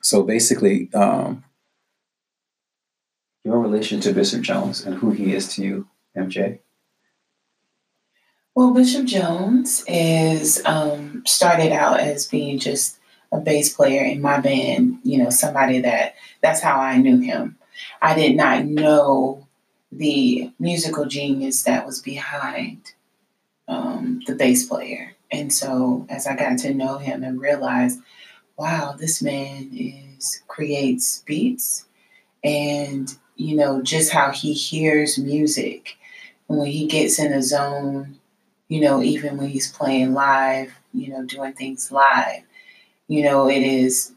So basically, um, your relation to Bishop Jones and who he is to you, MJ. Well, Bishop Jones is um, started out as being just a bass player in my band. You know, somebody that that's how I knew him. I did not know the musical genius that was behind um, the bass player. And so, as I got to know him and realized, wow, this man is creates beats, and you know just how he hears music, when he gets in a zone you know, even when he's playing live, you know, doing things live, you know, it is,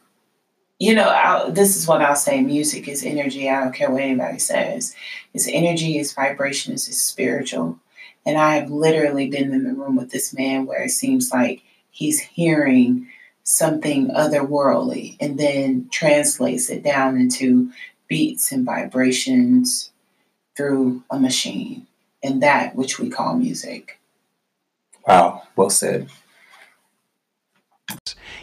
you know, I'll, this is what I'll say music is energy. I don't care what anybody says. It's energy, it's vibration, it's spiritual. And I have literally been in the room with this man where it seems like he's hearing something otherworldly and then translates it down into beats and vibrations through a machine and that which we call music. Wow, well said.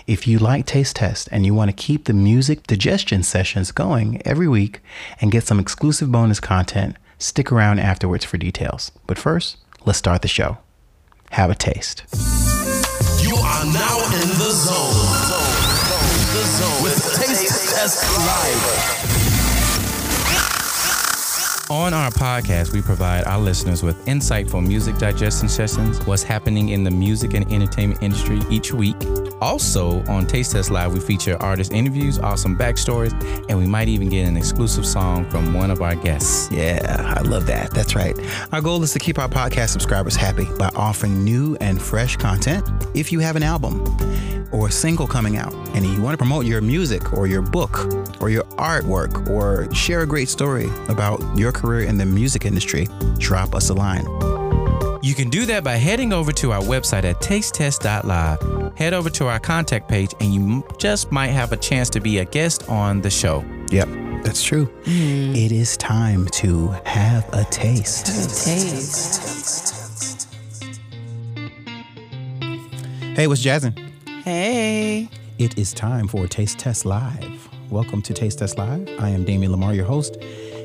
If you like Taste Test and you want to keep the music digestion sessions going every week and get some exclusive bonus content, stick around afterwards for details. But first, let's start the show. Have a taste. You are now in the zone. The zone with Taste Test Live. On our podcast, we provide our listeners with insightful music digestion sessions, what's happening in the music and entertainment industry each week. Also, on Taste Test Live, we feature artist interviews, awesome backstories, and we might even get an exclusive song from one of our guests. Yeah, I love that. That's right. Our goal is to keep our podcast subscribers happy by offering new and fresh content. If you have an album, or a single coming out and you want to promote your music or your book or your artwork or share a great story about your career in the music industry, drop us a line. You can do that by heading over to our website at tastetest.live. Head over to our contact page, and you just might have a chance to be a guest on the show. Yep, that's true. Mm. It is time to have a taste. A taste. Hey, what's jazzing? Hey. It is time for Taste Test Live. Welcome to Taste Test Live. I am Damian Lamar, your host.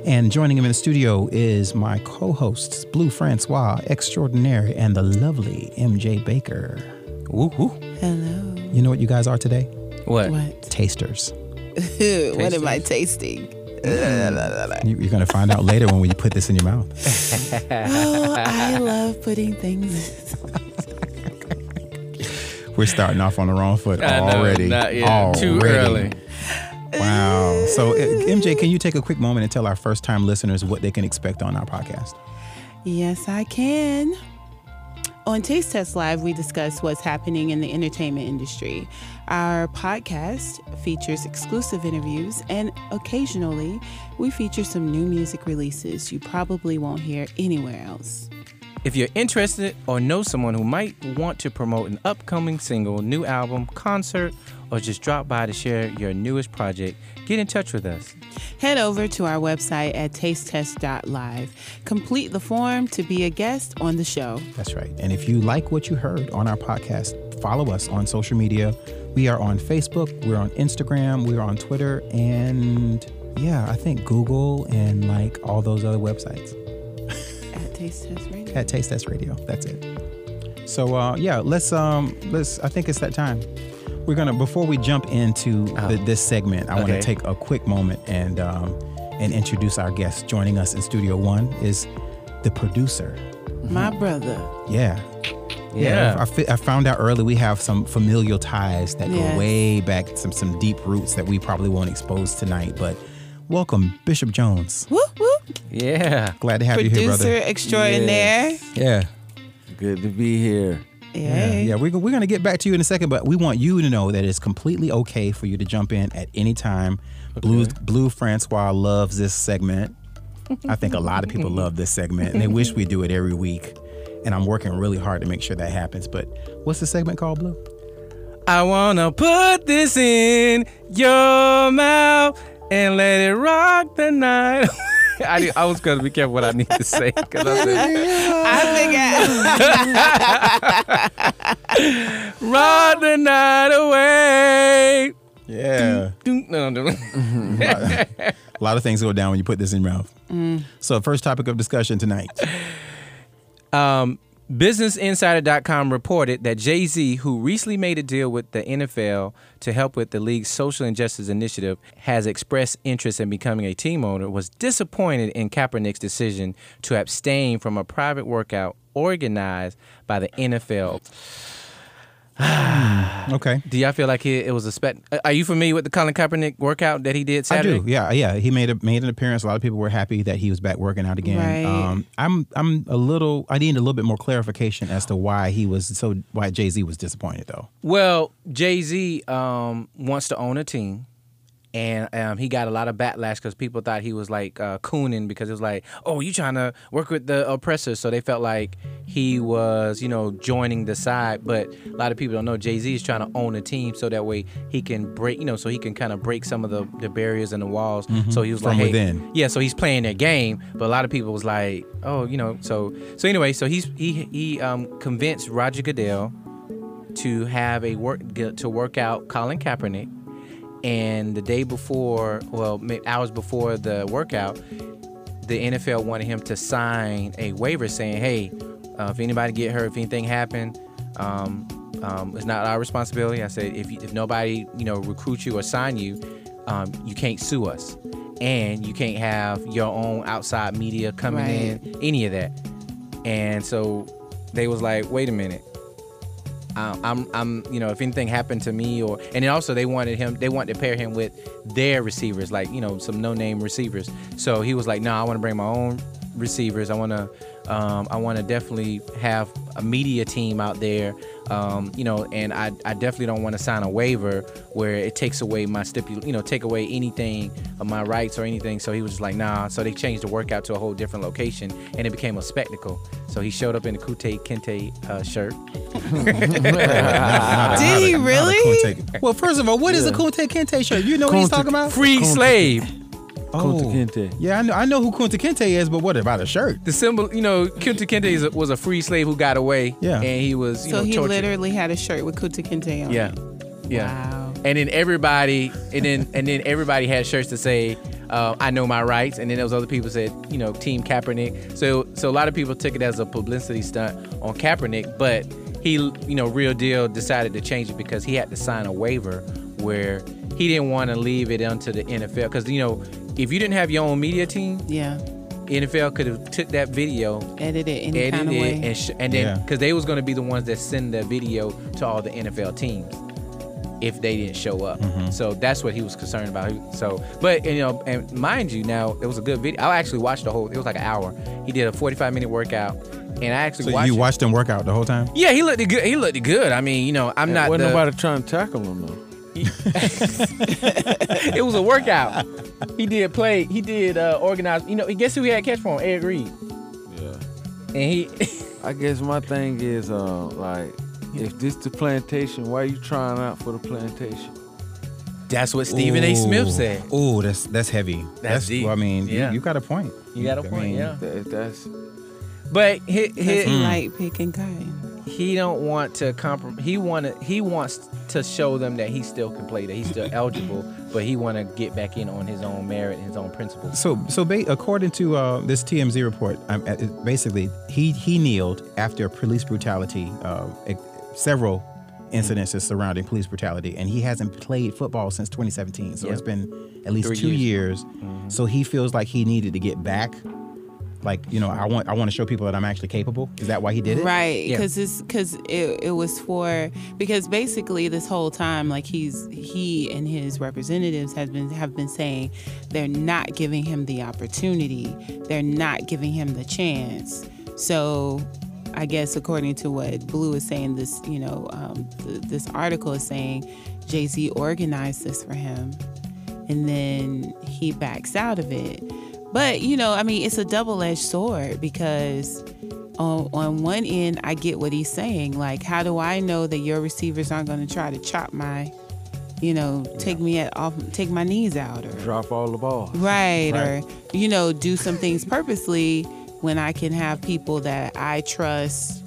And joining him in the studio is my co hosts, Blue Francois Extraordinary, and the lovely MJ Baker. Woo woo. Hello. You know what you guys are today? What? What? Tasters. what am I tasting? You- You're going to find out later when we put this in your mouth. oh, I love putting things. We're starting off on the wrong foot I know, already. Too early. Wow. So, uh, MJ, can you take a quick moment and tell our first time listeners what they can expect on our podcast? Yes, I can. On Taste Test Live, we discuss what's happening in the entertainment industry. Our podcast features exclusive interviews, and occasionally we feature some new music releases you probably won't hear anywhere else. If you're interested or know someone who might want to promote an upcoming single, new album, concert, or just drop by to share your newest project, get in touch with us. Head over to our website at tastetest.live. Complete the form to be a guest on the show. That's right. And if you like what you heard on our podcast, follow us on social media. We are on Facebook, we're on Instagram, we're on Twitter, and yeah, I think Google and like all those other websites At Taste Test Radio. at Taste Test Radio. That's it. So uh, yeah, let's um let's I think it's that time. We're gonna before we jump into Oh. the, this segment, I want to take a quick moment and um and introduce our guest. Joining us in Studio One is the producer. My brother. Yeah, Yeah. I, fi- I found out early we have some familial ties that Yes. go way back, some some deep roots that we probably won't expose tonight. But welcome, Bishop Jones. Whoop, whoop. Yeah. Glad to have you here, Producer brother. extraordinaire. Yeah, Good to be here. Yeah, yeah. We're, we're gonna get back to you in a second, but we want you to know that it's completely okay for you to jump in at any time. Blue Blue Francois loves this segment. I think a lot of people love this segment, and they wish we do it every week. And I'm working really hard to make sure that happens. But what's the segment called, Blue? I wanna put this in your mouth and let it rock the night. I, I was gonna be careful what I need to say because I said I figured. rock the night away. Yeah. Dun, no, no, no. a lot of things go down when you put this in your mouth. So, first topic of discussion tonight. Um, BusinessInsider.com reported that Jay Z, who recently made a deal with the NFL to help with the league's social injustice initiative, has expressed interest in becoming a team owner, was disappointed in Kaepernick's decision to abstain from a private workout organized by the NFL. Okay. Do y'all feel like it, it was a spec? Are you familiar with the Colin Kaepernick workout that he did Saturday? I do. Yeah, yeah. He made a made an appearance. A lot of people were happy that he was back working out again. Right. Um, I'm I'm a little. I need a little bit more clarification as to why he was so why Jay Z was disappointed though. Well, Jay Z um, wants to own a team, and um, he got a lot of backlash because people thought he was like uh, cooning because it was like, oh, you trying to work with the oppressors, so they felt like he was, you know, joining the side. But a lot of people don't know Jay Z is trying to own a team so that way he can break, you know, so he can kind of break some of the, the barriers and the walls. So he was From like, hey, within. yeah, so he's playing their game, but a lot of people was like, oh, you know, so so anyway, so he's he he um convinced Roger Goodell to have a work to work out Colin Kaepernick, and the day before, well, hours before the workout, the NFL wanted him to sign a waiver saying, hey, uh, if anybody get hurt, if anything happened. Um, um, it's not our responsibility. I said if if nobody you know recruits you or sign you, um, you can't sue us, and you can't have your own outside media coming in, any of that. And so they was like, wait a minute. I- I'm, I'm, you know, if anything happened to me, or and then also they wanted him, they wanted to pair him with their receivers, like you know, some no-name receivers. So he was like, no, I want to bring my own receivers. I want to, um, I want to definitely have a media team out there, um, you know, and I, I definitely don't want to sign a waiver where it takes away my stipul, you know, take away anything of my rights or anything. So he was just like, nah. So they changed the workout to a whole different location, and it became a spectacle. So he showed up in a Kunta Kinte uh, shirt. Did he really? well, first of all, what is a Kunta Kinte shirt? You know what he's talking about? Free slave. Kunta Oh. Kinte. Yeah, I know. I know who Kunta Kinte is, but what about a shirt? The symbol, you know, Kunta Kinte is a, was a free slave who got away. Yeah. And he was, you So know, he tortured. literally had a shirt with Kunta Kinte on Yeah. it. Yeah. Wow. And then everybody, and then and then everybody had shirts to say, uh, "I know my rights." And then there was other people said, you know, Team Kaepernick. So so a lot of people took it as a publicity stunt on Kaepernick, but he, you know, real deal decided to change it because he had to sign a waiver where he didn't want to leave it onto the NFL because you know if you didn't have your own media team, Yeah. NFL could have took that video edited it any edit kind of it way. and sh- and then Yeah. because they was going to be the ones that send the video to all the NFL teams if they didn't show up. Mm-hmm. So that's what he was concerned about. So, but you know, and mind you, now it was a good video. I actually watched the whole. It was like an hour. He did a forty-five minute workout, and I actually So watched. you watched him work out the whole time? Yeah, he looked good. He looked good. I mean, you know, I'm not. Wasn't the- nobody trying to tackle him though. it was a workout. he did play. He did uh, organize. You know, guess who he had catch for him? Ed Reed, Yeah. and he. I guess my thing is uh like if this the plantation, why you trying out for the plantation? That's what Stephen A. Smith said. Oh, that's that's heavy. That's, deep. well, I mean, Yeah. you, you got a point. You got a I point, mean, yeah. That, that's But he, Because he, he like picking cotton. He don't want to comprom- he wanted he wants to show them that he still can play that he's still eligible but he want to get back in on his own merit and his own principles So, so ba- according to uh, this TMZ report, um, basically he he kneeled after police brutality, uh, several incidences surrounding police brutality, and he hasn't played football since 2017. So Yep. it's been at least Three two years. years. So he feels like he needed to get back. Like you know, I want I want to show people that I'm actually capable. Is that why he did it? Right, Yeah. because it's because it, it was for because basically this whole time like he's he and his representatives has been have been saying they're not giving him the opportunity, they're not giving him the chance. So I guess according to what Blue is saying, this you know um, th- this article is saying Jay Z organized this for him, and then he backs out of it. But you know, I mean, it's a double-edged sword because on on one end, I get what he's saying. Like, how do I know that your receivers aren't going to try to chop my, you know, take me at off, take my knees out, or drop all the balls. right, Right. or you know, do some things purposely when I can have people that I trust,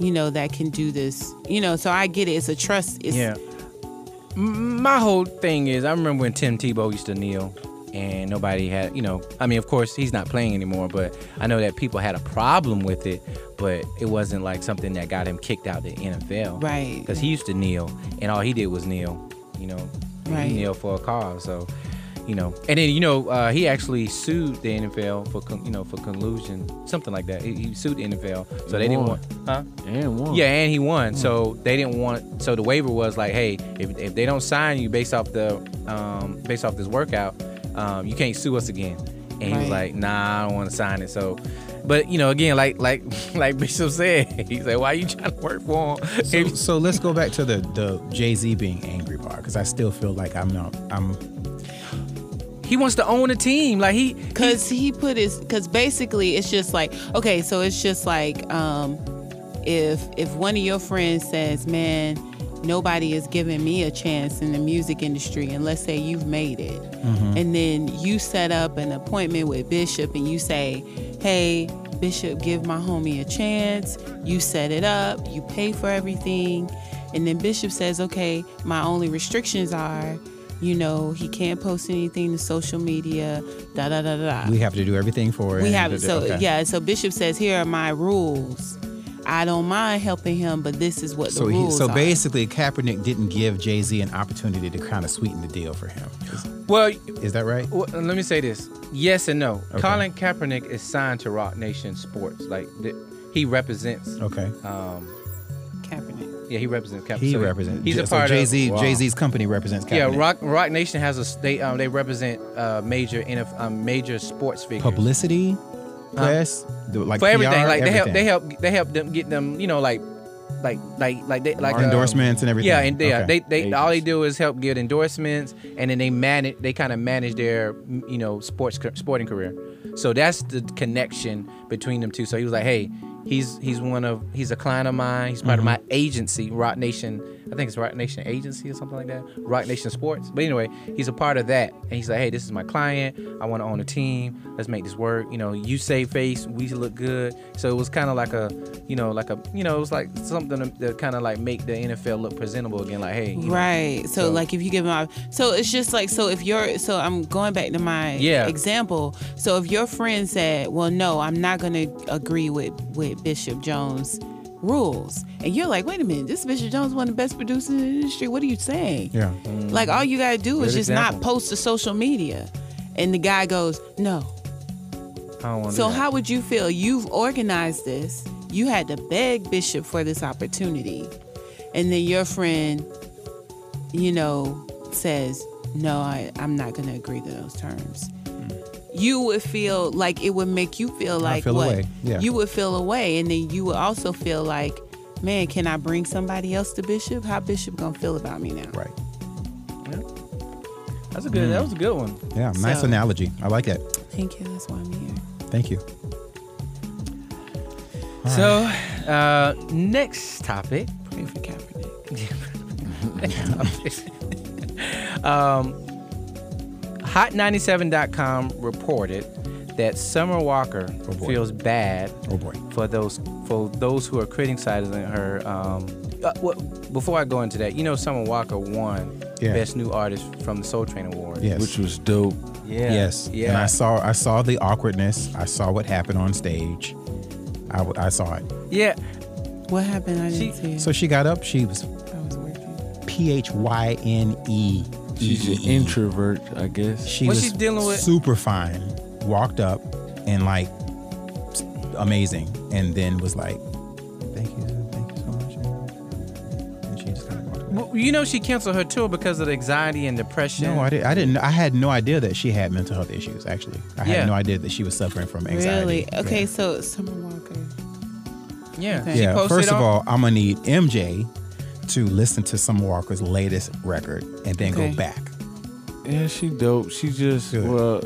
you know, that can do this. You know, so I get it. It's a trust. It's, yeah My whole thing is, I remember when Tim Tebow used to kneel, and nobody had, you know, I mean, of course he's not playing anymore, but I know that people had a problem with it, but it wasn't like something that got him kicked out the NFL, Right. Because he used to kneel, and all he did was kneel, you know, Right. he kneel for a cause, so. You know, and then you know uh, he actually sued the NFL for con- you know for collusion, something like that. He, he sued the NFL, so they didn't want, huh? And one. Yeah, and he won. So they didn't want. So the waiver was like, hey, if, if they don't sign you based off the um, based off this workout, um, you can't sue us again. And he was Right. like, nah, I don't want to sign it. So, but you know, again, like like like Bishop said, he's like, why you trying to work for him? So, so let's go back to the the Jay Z being angry part because I still feel like I'm not. I'm he wants to own a team. Like he, Cause he put his, cause basically it's just like, okay, so it's just like, um, if if one of your friends says, man, nobody is giving me a chance in the music industry, and let's say you've made it, mm-hmm. and then you set up an appointment with Bishop, and you say, hey, Bishop, give my homie a chance. You set it up, you pay for everything, and then Bishop says, okay, my only restrictions are. You know, he can't post anything to social media, da da da da. we have to do everything for it. We have da- da- so okay. yeah. So Bishop says, "Here are my rules. I don't mind helping him, but this is what the So he, so are." basically, Kaepernick didn't give Jay Z an opportunity to kind of sweeten the deal for him. Is, well, is that right? Well, let me say this: yes and no. Okay. Colin Kaepernick is signed to Roc Nation Sports. Like th- he represents. Okay. Um, Kaepernick. yeah, he represents Kaepernick. He So represents. He's a so part Jay Z. of. Jay Z's company represents. Yeah, Rock Roc Nation has a they um they represent uh major NF, um, major sports figures publicity, press, the- like for everything. PR, like they help they help they help them get them you know like like like like they like um, endorsements and everything. Yeah, and they, Okay. they they all they do is help get endorsements, and then they manage. They kind of manage their you know sports sporting career. So that's the connection between them two. So he was like, hey, he's he's one of he's a client of mine. He's part of my agency, Roc Nation. I think it's Roc Nation Agency or something like that. Roc Nation Sports. But anyway, he's a part of that, and he's like, hey, this is my client. I want to own a team. Let's make this work. You know, you save face, we look good. So it was kind of like a, you know, like a, you know, it was like something to, to kind of like make the NFL look presentable again. Like, hey, you know, Right. So, So- like if you give him a, so it's just like so if you're so I'm going back to my Yeah. example. So if your friend said, "Well, no, I'm not going to agree with with Bishop Jones rules." And you're like, "Wait a minute, this Bishop Jones one of the best producers in the industry. What are you saying?" Yeah. Like all you got to do is Good just not post to social media. And the guy goes, "No." I don't want So how would you feel? You've organized this. You had to beg Bishop for this opportunity. And then your friend, you know, says, No, I, I'm not gonna agree to those terms. You would feel like it would make you feel like feel what? away, yeah. You would feel away. And then you would also feel like, man, can I bring somebody else to Bishop? How Bishop gonna feel about me now? Right. That's a good. That was a good one. Yeah. Nice So- analogy. I like that. Thank you. That's why I'm here. Thank you. So, uh, next topic. Pray for Kaepernick. um, Hot97.com reported that Summer Walker Oh, feels bad Oh boy. for those for those who are criticizing her. Um, uh, well, before I go into that, you know, Summer Walker won Yeah. Best New Artist from the Soul Train Award. Yes. Which was dope. Yeah. Yes. Yeah. And I saw I saw the awkwardness. I saw what happened on stage. I, I saw it. yeah. What happened? I didn't She- see it. So she got up. She was I was working. P H Y N E. She's an introvert, I guess. She What's was she dealing with? super fine. Walked up and like amazing, and then was like, "Thank you, thank you so much." And, and she just kind of walked away. Well, you know, she canceled her tour because of anxiety and depression. No, I, did, I didn't. I had no idea that she had mental health issues. Actually, I Yeah. had no idea that she was suffering from anxiety. Really? Okay, Yeah. so Summer Walker. Yeah. Okay. She yeah. posted First of on- all, I'm gonna need MJ to listen to Summer Walker's latest record and then Okay. go back. Yeah, she dope. She just Good. well,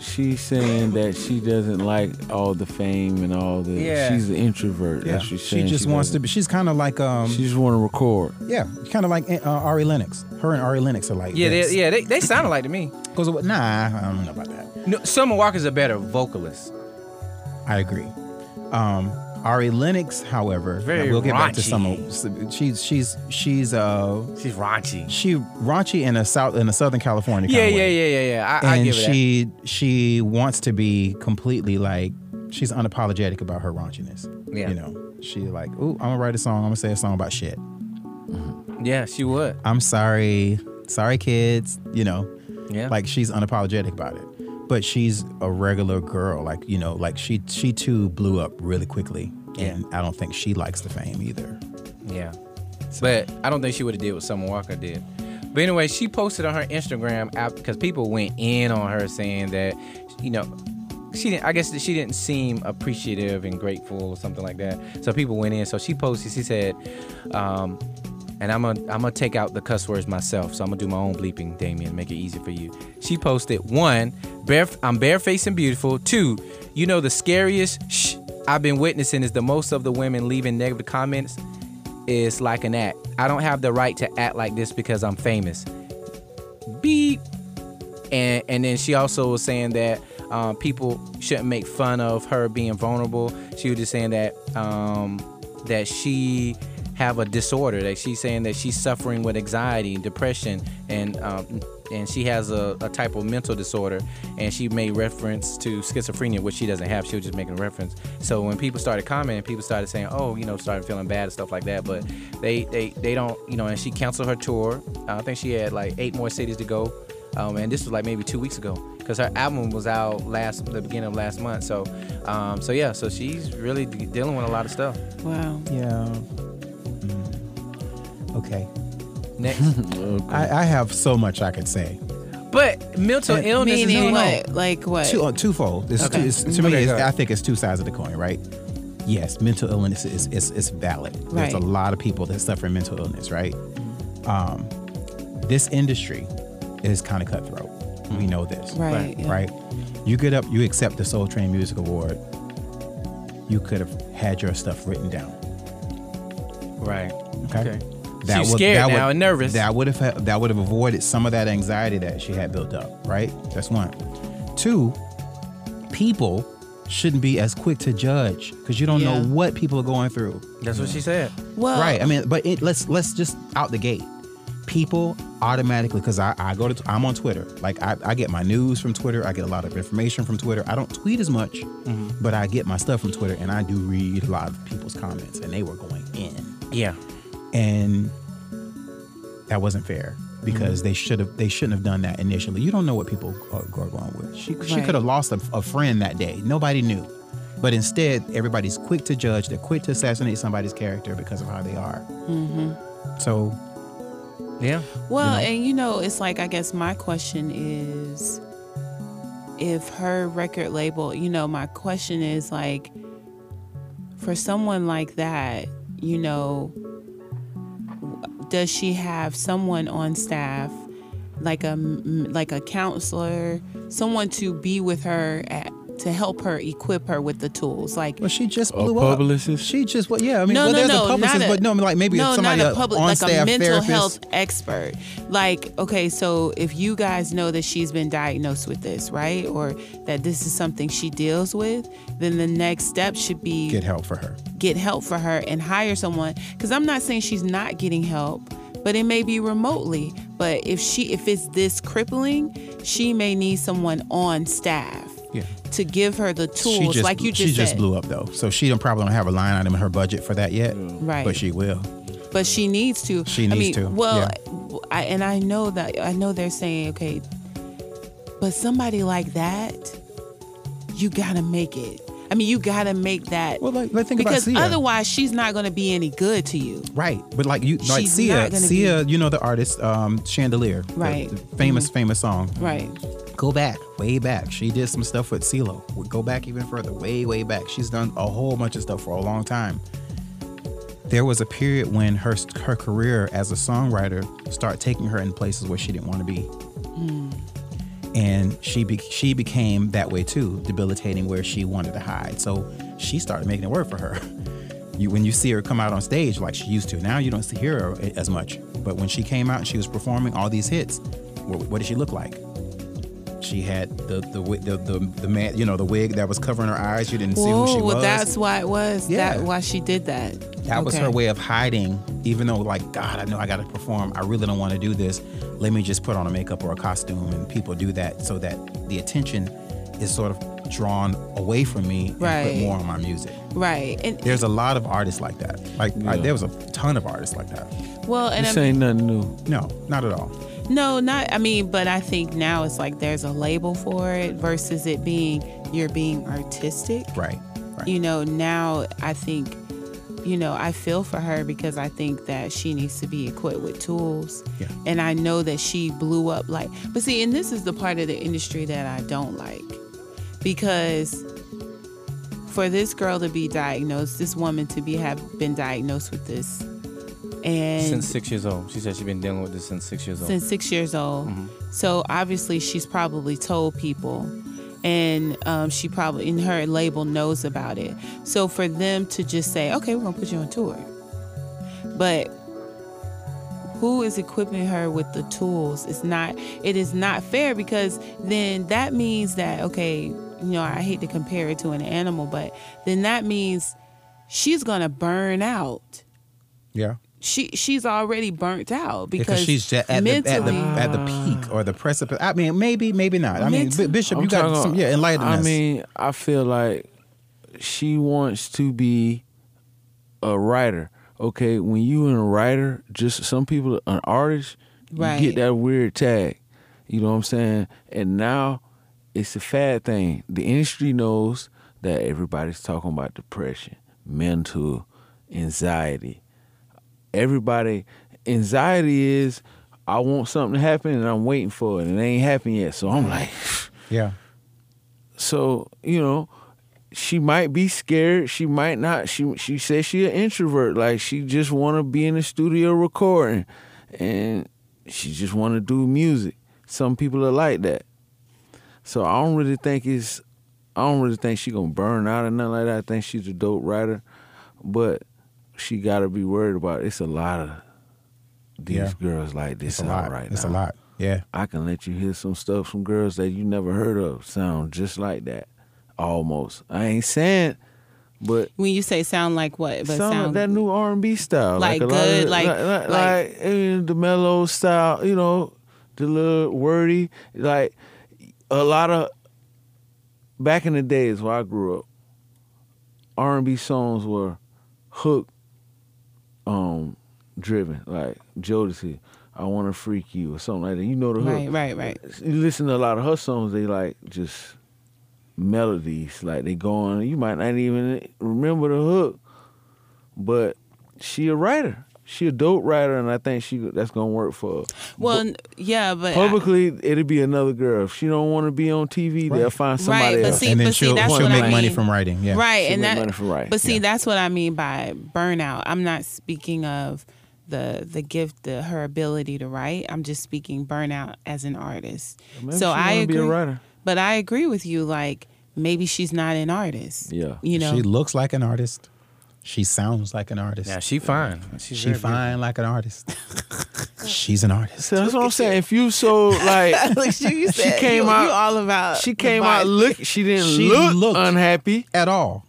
she's saying that she doesn't like all the fame and all the. Yeah. She's an introvert. Yeah, That's what she's she saying. just wants to doesn't- be. She's kind of like um. She just want to record. yeah, kind of like uh, Ari Lennox. Her and Ari Lennox are like. Yeah, this. they, yeah, they, they sounded like to me. Goes with, nah, I don't know about that. No, Summer Walker's a better vocalist. I agree. Um, Ari Lennox, however, we'll get back to raunchy. some. She's she's she's uh She's raunchy. she raunchy in a south in a Southern California. Yeah, yeah, yeah, yeah, yeah. I, I and give it that. she she wants to be completely like she's unapologetic about her raunchiness. Yeah. You know, she like, ooh, I'm gonna write a song. I'm gonna say a song about shit. Yeah, she would. I'm sorry, sorry kids. You know, Yeah. like she's unapologetic about it. But she's a regular girl. Like you know, like she she too blew up really quickly, and I don't think she likes the fame either. Yeah. But I don't think she would have did what Summer Walker did. But anyway, she posted on her Instagram app because people went in on her saying that, you know, she didn't. I guess that she didn't seem appreciative and grateful or something like that. So people went in. So she posted. She said, um, and I'm gonna I'm gonna take out the cuss words myself. So I'm gonna do my own bleeping, Damien, make it easy for you. She posted one, bare, I'm barefaced and beautiful. Two, you know the scariest shh I've been witnessing is the most of the women leaving negative comments is like an act. I don't have the right to act like this because I'm famous. Beep. And and then she also was saying that um, people shouldn't make fun of her being vulnerable. She was just saying that um, that she have a disorder. That she's saying that she's suffering with anxiety, and depression, and um, and she has a, a type of mental disorder. And she made reference to schizophrenia, which she doesn't have. She was just making a reference. So when people started commenting, people started saying, "Oh, you know, started feeling bad and stuff like that." But they they they don't, you know. And she canceled her tour. I think she had like eight more cities to go. Um, and this was like maybe two weeks ago because her album was out last the beginning of last month. So, um, so yeah, so she's really de- dealing with a lot of stuff. Wow. Yeah. Okay. Next, I, I have so much I could say. but mental And illness is Meaning no, no. what? Like what? Two, uh, twofold. It's Okay. two, it's, to me, Okay, it's. I think it's two sides of the coin, right? Yes, mental illness is is, is valid. There's a lot of people that suffer from mental illness, right? Um, this industry is kind of cutthroat. We know this, Right, yeah. Right. You get up, you accept the Soul Train Music Award. You could have had your stuff written down. right. Okay. Okay. She's scared now and nervous. That would have that would have avoided some of that anxiety that she had built up. Right. That's one. Two. People shouldn't be as quick to judge because you don't Yeah. know what people are going through. That's what she said. well, right. I mean, but it, let's let's just out the gate. People automatically because I, I go to I'm on Twitter. Like I, I get my news from Twitter. I get a lot of information from Twitter. I don't tweet as much, Mm-hmm. but I get my stuff from Twitter and I do read a lot of people's comments and they were going in Yeah. And that wasn't fair because mm. they should have they shouldn't have done that initially. You don't know what people are, are going with. She she could have lost a, a friend that day. Nobody knew, but instead everybody's quick to judge. They're quick to assassinate somebody's character because of how they are. Mm-hmm. So Yeah. Well, and you know, it's like I guess my question is if her record label, you know, my question is like for someone like that, you know, does she have someone on staff like a like a counselor, someone to be with her at, to help her equip her with the tools like well, she just A blew up. publicist? She just well, yeah. I mean, No, well, no, there's no, a publicist, not a- but no, like maybe no, somebody not a uh, public, on like staff a mental therapist. health expert. Like, okay, so if you guys know that she's been diagnosed with this, right, or that this is something she deals with, then the next step should be Get help for her. get help for her and hire someone. Because I'm not saying she's not getting help, but it may be remotely. But if she if it's this crippling, she may need someone on staff Yeah. To give her the tools, just like you just she said. just blew up though, so she don't probably don't have a line item in her budget for that yet. Right. But she will. but she needs to. She I needs mean, to, Well, I, and I know that I know they're saying okay, but somebody like that, you gotta make it. I mean, you gotta make that Well, like, like think because about Sia. otherwise she's not gonna be any good to you. Right, but like you, like She's Sia, Sia, you know the artist, um, Chandelier, Right. famous, famous song. Right. Go back, way back. She did some stuff with CeeLo. We go back even further, way, way back. She's done a whole bunch of stuff for a long time. There was a period when her her career as a songwriter started taking her in places where she didn't want to be, hmm. and she be, she became that way too, debilitating where she wanted to hide. So she started making it work for her. You, when you see her come out on stage like she used to, now you don't see her as much. But when she came out and she was performing all these hits, what, what did she look like? She she had the the wi- the the, the man, you know, the wig that was covering her eyes. You didn't see who she Whoa, well, was. that's why it was. Yeah. That why she did that. That was her way of hiding, even though, like, God, I know I got to perform. I really don't want to do this. Let me just put on a makeup or a costume. And people do that so that the attention is sort of drawn away from me and Right. put more on my music. Right. And There's a lot of artists like that. Like, I, there was a ton of artists like that. well, and This I'm- ain't nothing new. No, not at all. No, not. I mean, but I think now it's like there's a label for it versus it being you're being artistic. Right. Right. You know, now I think, you know, I feel for her because I think that she needs to be equipped with tools. Yeah. And I know that she blew up like, but see, and this is the part of the industry that I don't like because for this girl to be diagnosed, this woman to be have been diagnosed with this, and Since six years old. She said she's been dealing with this since six years old. since six years old. So obviously she's probably told people, and um, she probably in her label knows about it. So for them to just say, "Okay, we're gonna put you on tour," but who is equipping her with the tools? It's not. It is not fair because then that means that okay, you know, I hate to compare it to an animal, but then that means she's gonna burn out yeah. She she's already burnt out because, Because she's just at the, at the mentally, at the peak or the precipice. I mean, maybe, maybe not. I mean, Mental- B- Bishop, I'm you got talking- some, yeah, enlighten I us. mean, I feel like she wants to be a writer. Okay, when you in a writer, just some people an artist, you Right. get that weird tag. You know what I'm saying? And now it's a fad thing. The industry knows that everybody's talking about depression, mental anxiety. Everybody anxiety is I want something to happen and I'm waiting for it and it ain't happened yet. So I'm like yeah. so you know she might be scared. She might not. She she says she an introvert. Like she just want to be in the studio recording and she just want to do music. Some people are like that. So i don't really think it's i don't really think she gonna burn out or nothing like that. I think she's a dope writer. But she gotta be worried about it's a lot of these Yeah. girls like this It's a out lot. right it's now a lot. Yeah. I can let you hear some stuff from girls that you never heard of sound just like that. Almost. I ain't saying, but when you say sound like what, but sound, sound like that new R and B style, Like a lot good, of- like- like, like, like- eh, the mellow style. You know, the little wordy. Like a lot of back in the days where I grew up, R and B songs were hook um driven, like Jodeci. I want to freak you or something like that. You know the hook right, right, right. you listen to a lot of her songs, they like just melodies. Like they go on, you might not even remember the hook, but she a writer. She a dope writer, and I think she that's gonna work for her. Well, n- yeah, but I- Publicly, it'll be another girl. If she don't want to be on TV, they'll find somebody Right, but else. see- and then but she'll that's she'll what I make money mean. from writing. Yeah. right, She and make that. money from writing, But see, yeah. that's what I mean by burnout. I'm not speaking of the the gift, the her ability to write. I'm just speaking burnout as an artist. Maybe so she I agree. be a writer. But I agree with you. Like maybe she's not an artist. Yeah. you know. She looks like an artist. She sounds like an artist. Yeah, she fine. She's she very fine like an artist. She's an artist. So that's what I'm saying. If you so like, you she came you, out. You all about. she came out look. She didn't She look looked- unhappy. At all.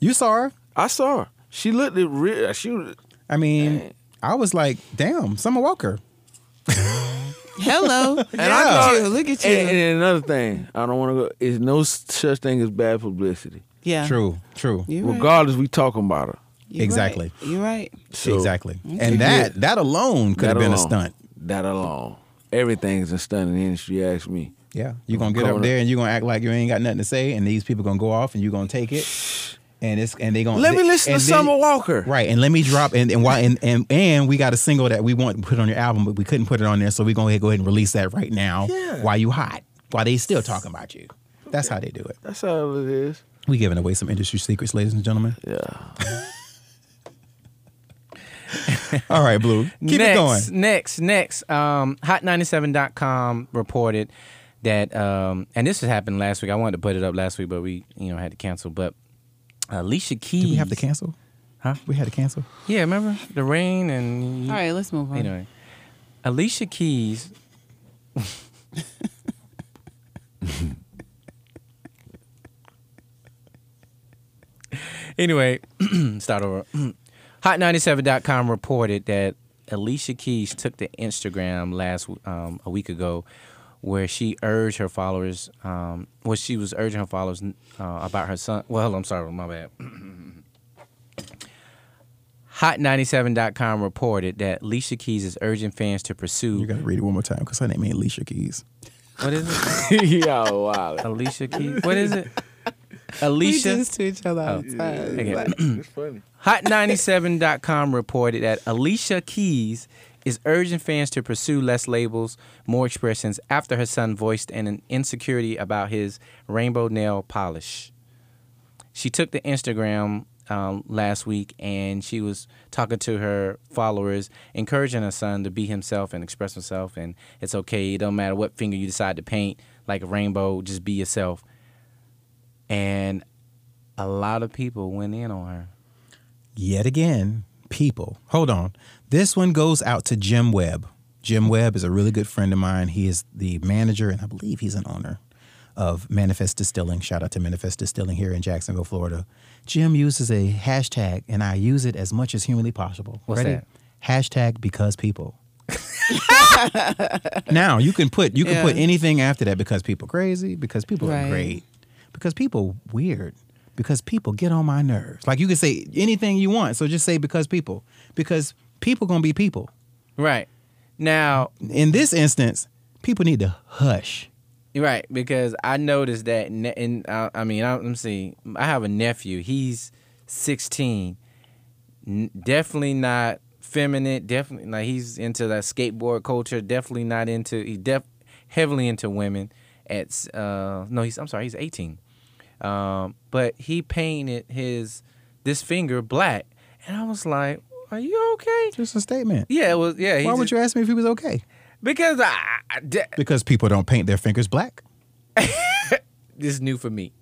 You saw her. I saw her. She looked at real. She I mean, I was like, damn, Summer Walker. Hello. Look I at thought- you. Look at you. And, and another thing, I don't want to go. Is no such thing as bad publicity. Yeah. True, true. You're right. Regardless, we talking about her. You're Exactly. Right. You're right. So, exactly. And that that alone could that have been a stunt. That alone, everything's a stunt in the industry. You ask me. Yeah. You're gonna get Coming up up. there and you're gonna act like you ain't got nothing to say, and these people gonna go off and you're gonna take it. And it's and they gonna Let me listen to and then- Summer Walker. Right, and let me drop and and why and, and and we got a single that we want to put on your album, but we couldn't put it on there, so we're gonna go ahead and release that right now. Yeah. While you hot, while they still talking about you. That's how they do it. That's how it is. We giving away some industry secrets, ladies and gentlemen. Yeah. All right, Blue, keep next, it going. Next, next. Um, Hot97.com reported that, um, and this has happened last week. I wanted to put it up last week, but we, you know, had to cancel. But Alicia Keys. Did we have to cancel? Huh? We had to cancel. Yeah, remember the rain and. All right, let's move on. Anyway, Alicia Keys. anyway, start over. Hot97.com reported that Alicia Keys took to Instagram last um, a week ago, where she urged her followers, um, well, she was urging her followers uh, about her son. Well, I'm sorry, my bad. Hot97.com reported that Alicia Keys is urging fans to pursue. You gotta read it one more time because her name ain't Alicia Keys. What is it? Yo, wow. Alicia Keys. What is it? We Alicia. just to each other all the time. Okay. It's funny. Hot97.com reported that Alicia Keys is urging fans to pursue less labels, more expressions after her son voiced an insecurity about his rainbow nail polish. She took to Instagram um, last week and she was talking to her followers, encouraging her son to be himself and express himself. And it's okay. It don't matter what finger you decide to paint, like a rainbow, just be yourself. And a lot of people went in on her. Yet again, people. Hold on. This one goes out to Jim Webb. Jim Webb is a really good friend of mine. He is the manager, and I believe he's an owner of Manifest Distilling. Shout out to Manifest Distilling here in Jacksonville, Florida. Jim uses a hashtag, and I use it as much as humanly possible. What's Ready? that? Hashtag because people. now you can put you can Yeah. put anything after that because people crazy, because people are great, because people weird, because people get on my nerves. Like you can say anything you want, so just say because people, because people gonna be people. Right. Now, In this instance, people need to hush. right, because I noticed that, ne- and uh, I mean, I, let me see. I have a nephew. He's 16. N- definitely not feminine. Definitely like he's into that skateboard culture. Definitely not into. He's def heavily into women. At uh, no, he's I'm sorry, he's 18. Um, but he painted his this finger black, and I was like, "Are you okay?" Just a statement. Yeah, it was. Yeah. Why would you ask me if he was okay? Because I, I de- Because people don't paint their fingers black. this is new for me.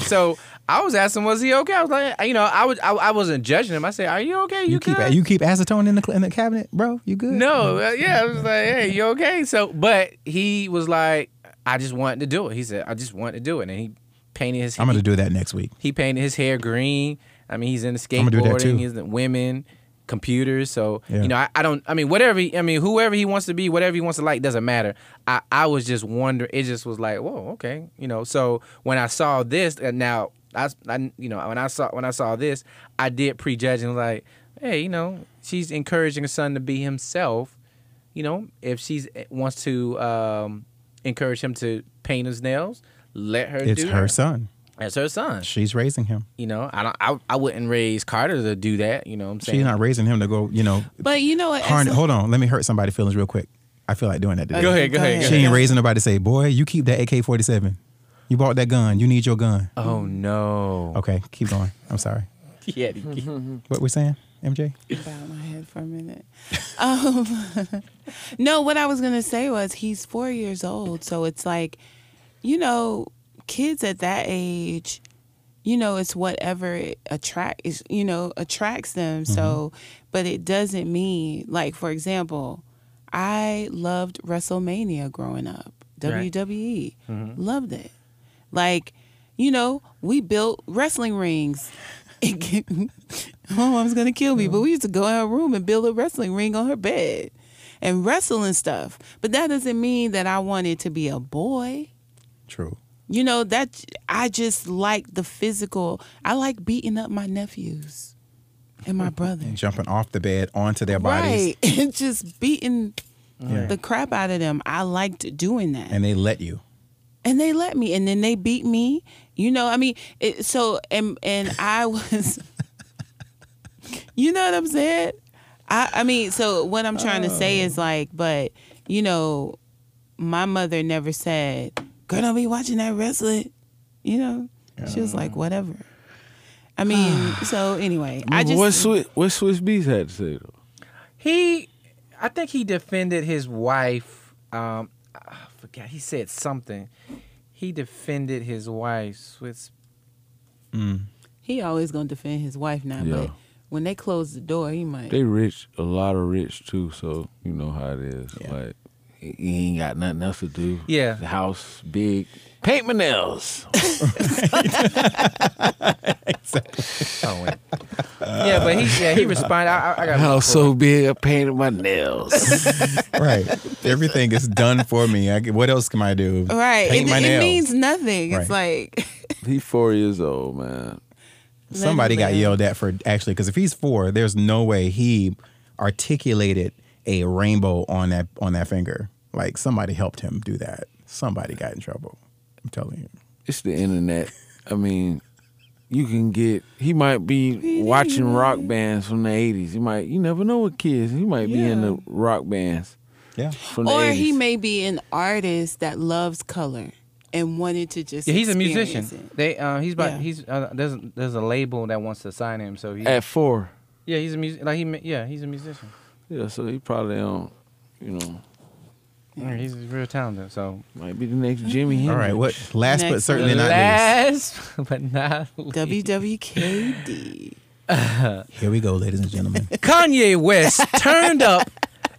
So I was asking, was he okay? I was like, you know, I was, I, I wasn't judging him. I said, are you okay? You, You, keep good? you keep acetone in the in the cabinet, bro. You good? no, uh, yeah. I was like, hey, you okay? So, but he was like, I just wanted to do it. He said, I just wanted to do it, and he painted his. I'm gonna do that next week. He painted his hair green. I mean, he's into I'm gonna do that too. skateboarding. He's into women, computers. So Yeah. you know, I, I don't. I mean, whatever. He, I mean, whoever he wants to be, whatever he wants to like, doesn't matter. I I was just wondering. It just was like, whoa, okay, you know. So when I saw this, and now I, I you know when I saw when I saw this, I did prejudge and was like, hey, you know, she's encouraging her son to be himself. You know, if she's eh, wants to um, encourage him to paint his nails, let her It's do her that. son. That's her son. She's raising him. You know, I don't. I, I wouldn't raise Carter to do that. You know what I'm saying? She's not raising him to go. You know, But you know what? harn- a- hold on. Let me hurt somebody's feelings real quick. I feel like doing that today. Go ahead. Go ahead. Go She ain't raising nobody to say, boy, you keep that AK 47. You bought that gun. You need your gun. Oh no. Okay, keep going. I'm sorry. Yeah. What we're saying, MJ? Bowed my head for a minute. Um, no, what I was gonna say was he's four years old, so it's like, you know, kids at that age, you know, it's whatever attract is, you know, attracts them. So, mm-hmm. but it doesn't mean like, for example, I loved WrestleMania growing up, Right. WWE, mm-hmm. loved it. Like, you know, we built wrestling rings. my mom's gonna kill me, but we used to go in her room and build a wrestling ring on her bed and wrestle and stuff. But that doesn't mean that I wanted to be a boy. True. You know, that I just like the physical. I like beating up my nephews and my brother. Jumping off the bed onto their bodies, Right. And just beating Yeah. the crap out of them. I liked doing that. and they let you. and they let me and then they beat me you know i mean it, so and and i was you know what i'm saying i i mean so what i'm trying to say uh. is like but you know my mother never said girl don't be watching that wrestling you know she was like whatever i mean so anyway i just what Swizz, what Swizz Beatz had to say though? He, I think he defended his wife. Um, I forgot. He said something. He defended his wife. Swizz. he always gonna defend his wife now Yeah. but when they close the door he might They rich, a lot of rich too. So you know how it is. Yeah. Like he he ain't got nothing else to do. Yeah. the house big. Paint my nails. Oh wait. yeah, but he yeah he responded. I, I, I got house so big, I painted my nails. right. Everything is done for me. I, what else can I do? Right. Paint It, my it nails. means nothing. It's like he four years old, man. Somebody got yelled at for actually because if he's four, there's no way he articulated a rainbow on that on that finger. Like somebody helped him do that. Somebody got in trouble. I'm telling you. It's the internet. I mean, you can get. He might be watching rock bands from the '80s. He might. You never know with kids. He might be in the rock bands Yeah. from the or 80s. he may be an artist that loves color and wanted to just Yeah, he's a musician. it. They uh, he's about Yeah. he's uh, there's there's a label that wants to sign him. So he at four. yeah he's a music like he ma- yeah he's a musician. Yeah, so he probably don't. You know, Yeah, he's real talented. So might be the next Jimi Hendrix. All right. What? Last but Next. certainly not last but not least. WWKD. least. Here we go, ladies and gentlemen. Kanye West turned up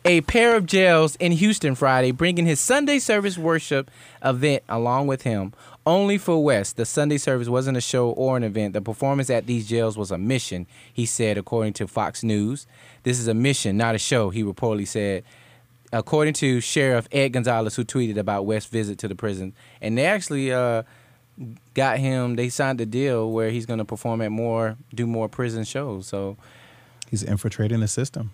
a pair of jails in Houston Friday, bringing his Sunday service worship event along with him. Only for West, the Sunday service wasn't a show or an event. The performance at these jails was a mission, he said, according to Fox News. This is a mission, not a show, he reportedly said. According to Sheriff Ed Gonzalez, who tweeted about West's visit to the prison. And they actually uh, got him, they signed a deal where he's going to perform at more, do more prison shows. So He's infiltrating the system.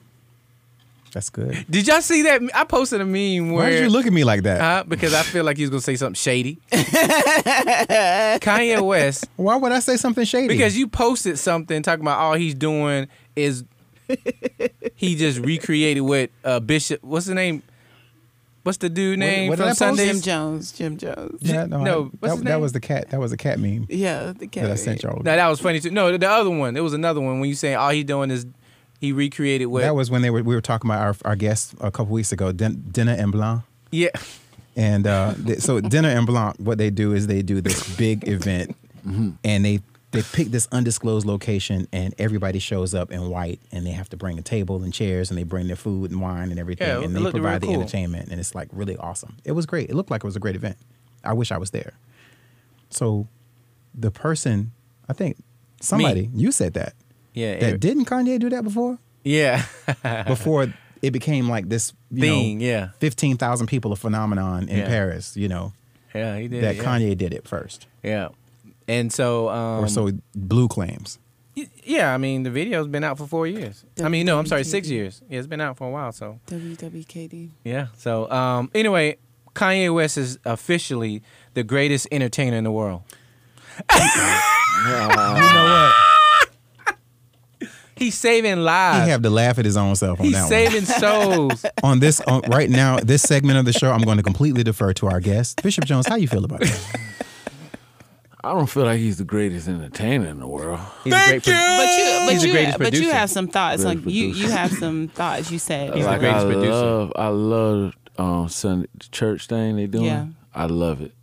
That's good. Did y'all see that? I posted a meme where Why did you look at me like that? Huh? Because I feel like he was gonna say something shady. Kanye West, Why would I say something shady? because you posted something talking about all he's doing is he just recreated what uh, Bishop. What's the name? What's the dude name what did I from post? Sunday? Jim Jones. Jim Jones. Yeah, no, no, I- what's that, his that was the cat. That was a cat meme Yeah, the cat. that I sent y'all. No, that was funny too. No, the, the other one. It was another one when you saying all he's doing is he recreated what. That was when they were. We were talking about our our guest a couple weeks ago, Din- Dîner en Blanc. yeah. And uh, th- so Dîner en Blanc, what they do is they do this big event, and they they pick this undisclosed location, and everybody shows up in white, and they have to bring a table and chairs, and they bring their food and wine and everything, Yeah, and they looked real provide the cool. entertainment, and it's like really awesome. It was great. It looked like it was a great event. I wish I was there. So, the person, I think somebody you said that Yeah. that it- didn't Kanye do that before? yeah. Before it became like this you Thing, know, yeah. fifteen thousand people a phenomenon in Yeah. Paris. You know yeah, he did. that yeah. Kanye did it first, Yeah. And so, um, or so Blue claims. Yeah, I mean the video's been out for four years. I mean, no, I'm sorry, six years. Yeah, it's been out for a while. So WWKD. yeah. So um, anyway, Kanye West is officially the greatest entertainer in the world. You know what? He's saving lives. He have to laugh at his own self on that one. He's that saving souls. On this, on, right now, this segment of the show, I'm going to completely defer to our guest, Bishop Jones. How you feel about that? I don't feel like he's the greatest entertainer in the world. He's a great pro- But you, but you, greatest but you have some thoughts. Like you, you have some thoughts. You said He's the like greatest I producer. love, I love um Sunday the church thing they doing. Yeah. I love it.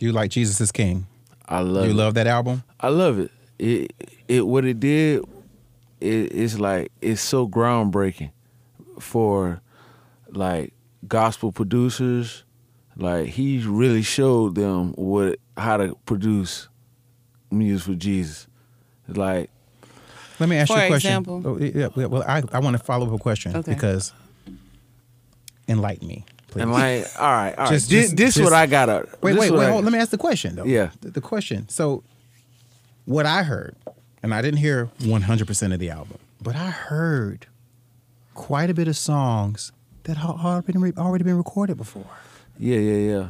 You like Jesus is King? I love You it. love that album? I love it. It it what it did. It, it's like it's so groundbreaking for like gospel producers. Like he really showed them what how to produce music for Jesus. Like Let me ask For you a question. example. Oh, yeah, yeah, well, I, I want to follow up a question Okay. because enlighten me, please. and like all right, all right. Just- this just- this just- what I gotta. Wait, this wait, what wait. I- Hold, let me ask the question though. Yeah. The, the question. So, what I heard, and I didn't hear 100% of the album, but I heard quite a bit of songs that had already been, already been recorded before. Yeah, yeah, yeah.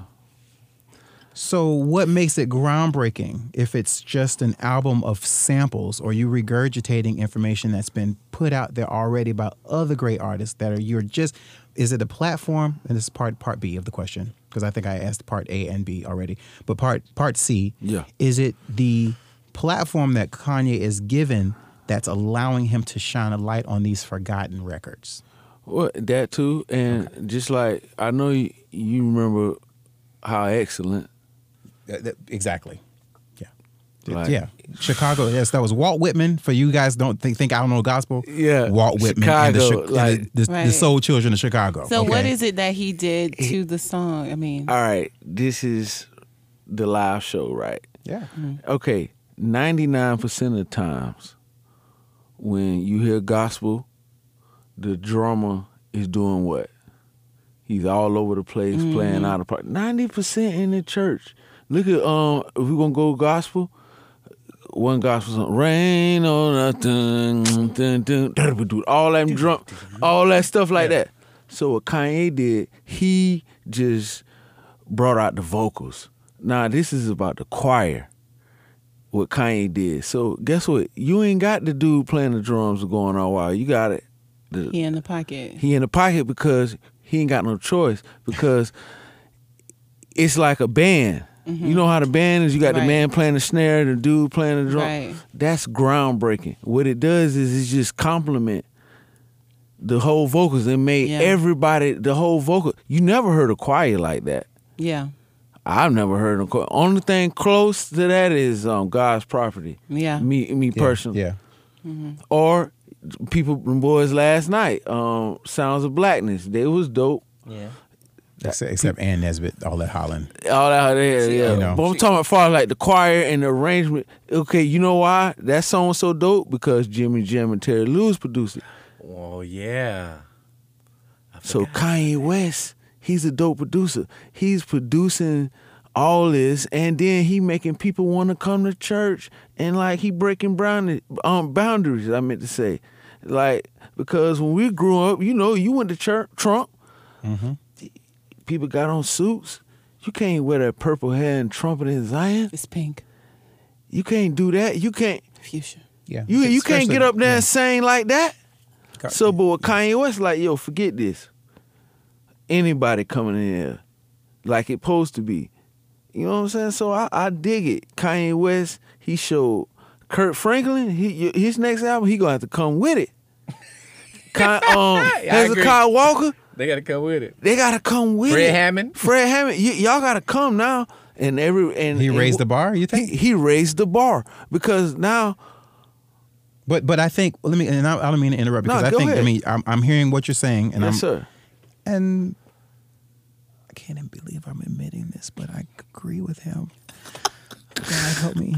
So, what makes it groundbreaking if it's just an album of samples or you regurgitating information that's been put out there already by other great artists that are you're just is it a platform? And this is part part B of the question because I think I asked part A and B already. But part part C, Yeah. is it the platform that Kanye is given that's allowing him to shine a light on these forgotten records? Well, that too, and just like I know you, you remember how excellent Uh, that- exactly. Yeah. Like, yeah, Chicago. Yes, that was Walt Whitman. For you guys don't think think I don't know gospel. Yeah, Walt Whitman and the, Chicago, Chi- like- the, the, the Soul Children of Chicago. So what okay? is it that he did to the song? I mean, All right, this is the live show, right? Yeah, Okay, 99% of the times when you hear gospel, the drummer is doing what? He's all over the place playing out of part. 90% in the church. Look at um if we're gonna go gospel, one gospel song, rain on us, dun, dun, dun, all that drum, all that stuff like that. So what Kanye did, he just brought out the vocals. Now this is about the choir. What Kanye did. So guess what? You ain't got the dude playing the drums going on while you got it. The, he in the pocket. he in the pocket because he ain't got no choice because it's like a band. Mm-hmm. You know how the band is. You got the man playing the snare, the dude playing the drum. Right. That's groundbreaking. What it does is it just complement the whole vocals and made Yeah. everybody the whole vocal. You never heard a choir like that. Yeah, I've never heard a choir. Only thing close to that is um, God's property. yeah. Me, me yeah, personally Yeah, or people them boys last night um sounds of blackness they was dope Yeah. except, except Ann Nesby, all that hollering. all that there yeah You know. but i'm talking about far like the choir and the arrangement okay you know why that song was so dope because jimmy jam and terry lewis produced it Oh yeah. so kanye west he's a dope producer. He's producing all this and then he making people want to come to church and like he breaking brown um boundaries i meant to say. Like because when we grew up you know you went to church trump. People got on suits. You can't wear that purple hair and trumpet in zion. It's pink, you can't do that. You can't fuchsia. Yeah, you you can't get up there yeah. and sing like that. Got- so but with kanye west like yo forget this anybody coming in here like it supposed to be you know what I'm saying? So I, I dig it. Kanye West, he showed Kirk Franklin, he his next album, he gonna have to come with it. Con, um, agree. Hezekiah Walker, They gotta come with it. they gotta come with Fred it. Fred Hammond. Fred Hammond, y- y'all gotta come now. And every and he and raised wh- the bar. You He, think? he raised the bar because now But but I think let me and I, I don't mean to interrupt No, because I go think I mean I'm, I'm hearing what you're saying and yes I'm sir. and I can't even believe I'm admitting this, but I agree with him. God help me.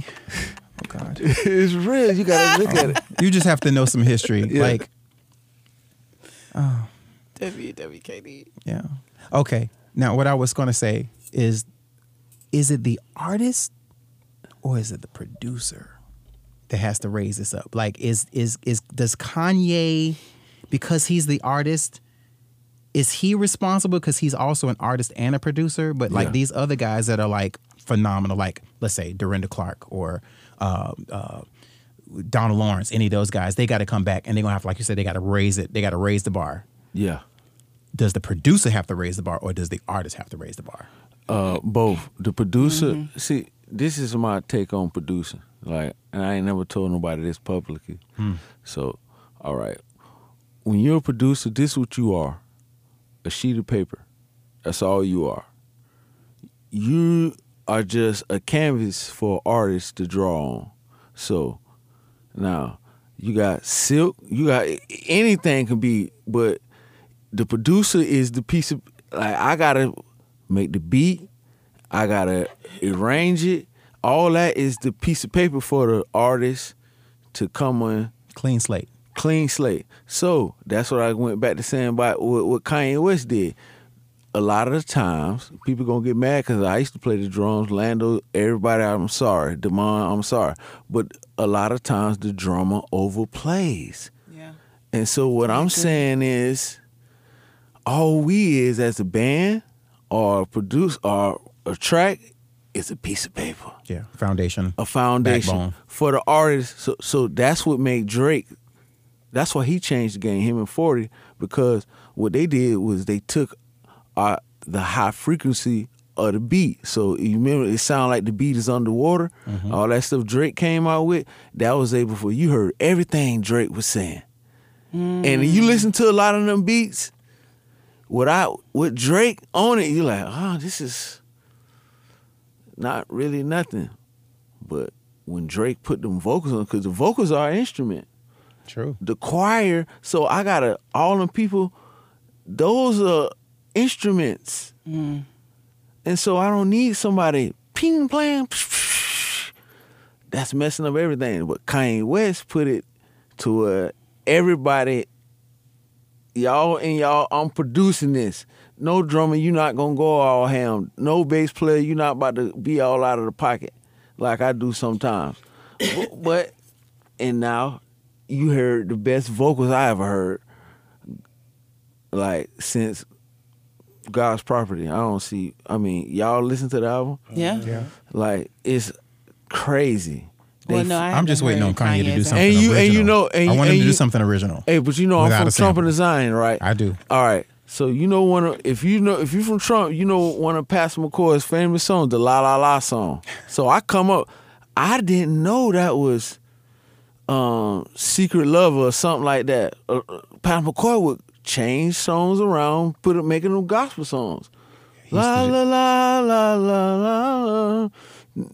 Oh God. it's real. You gotta look at it. You just have to know some history. Yeah. Like, oh. WWKD. yeah. Okay. Now what I was gonna say is is it the artist or is it the producer that has to raise this up? Like is is is does Kanye because he's the artist is he responsible because he's also an artist and a producer? But like Yeah. these other guys that are like phenomenal, like let's say Dorinda Clark or uh, uh, Donald Lawrence, any of those guys, they got to come back and they're gonna have, to, like you said, they got to raise it. They got to raise the bar. Yeah. Does the producer have to raise the bar, or does the artist have to raise the bar? Uh, both the producer. See, this is my take on producing. Like, and I ain't never told nobody this publicly. So, all right, when you're a producer, this is what you are: a sheet of paper. That's all you are. You are just a canvas for artists to draw on. So, now you got silk. You got anything can be, but the producer is the piece of like I gotta make the beat, I gotta arrange it. All that is the piece of paper for the artist to come on Clean slate. Clean slate. So that's what I went back to saying about what, what Kanye West did. A lot of the times, people gonna get mad because I used to play the drums. Lando, everybody, I'm sorry. Demond, I'm sorry. But a lot of times, the drummer overplays. Yeah. And so what I'm saying is, all we is as a band or produce or a track is a piece of paper, Yeah. Foundation. a foundation Backbone. for the artist. So so that's what made Drake. That's why he changed the game. Him and Forty because what they did was they took uh, the high frequency of the beat. So you remember it sounded like the beat is underwater. Mm-hmm. All that stuff Drake came out with, that was able for you heard everything Drake was saying. Mm. And you listen to a lot of them beats, without with Drake on it, you're like, oh, this is not really nothing. But when Drake put them vocals on, because the vocals are an instrument. True. The choir, so I gotta all them people, those are instruments. Mm. And so I don't need somebody ping playing. That's messing up everything. But Kanye West put it to where everybody, y'all and y'all, I'm producing this. No drummer, you're not gonna go all ham. No bass player, you're not about to be all out of the pocket like I do sometimes. but, but and now you heard the best vocals I ever heard. Like since God's property. I don't see I mean, y'all listen to the album? Yeah. yeah. Like it's crazy. They Well, no, I I'm just waiting on heard Kanye to do Kanye's something And you- and you know- and- I want him to you- do something original. Hey, but you know I'm Without from Trump and Zion, right? I do. All right. So you know one of if you know if you're from Trump, you know one of Pastor McCoy's famous songs, the La La La song. So I come up, I didn't know that was um Secret Lover or something like that. Uh, uh, Pastor McCoy would change songs around, put it making them gospel songs. La la la la la la. la. Mm,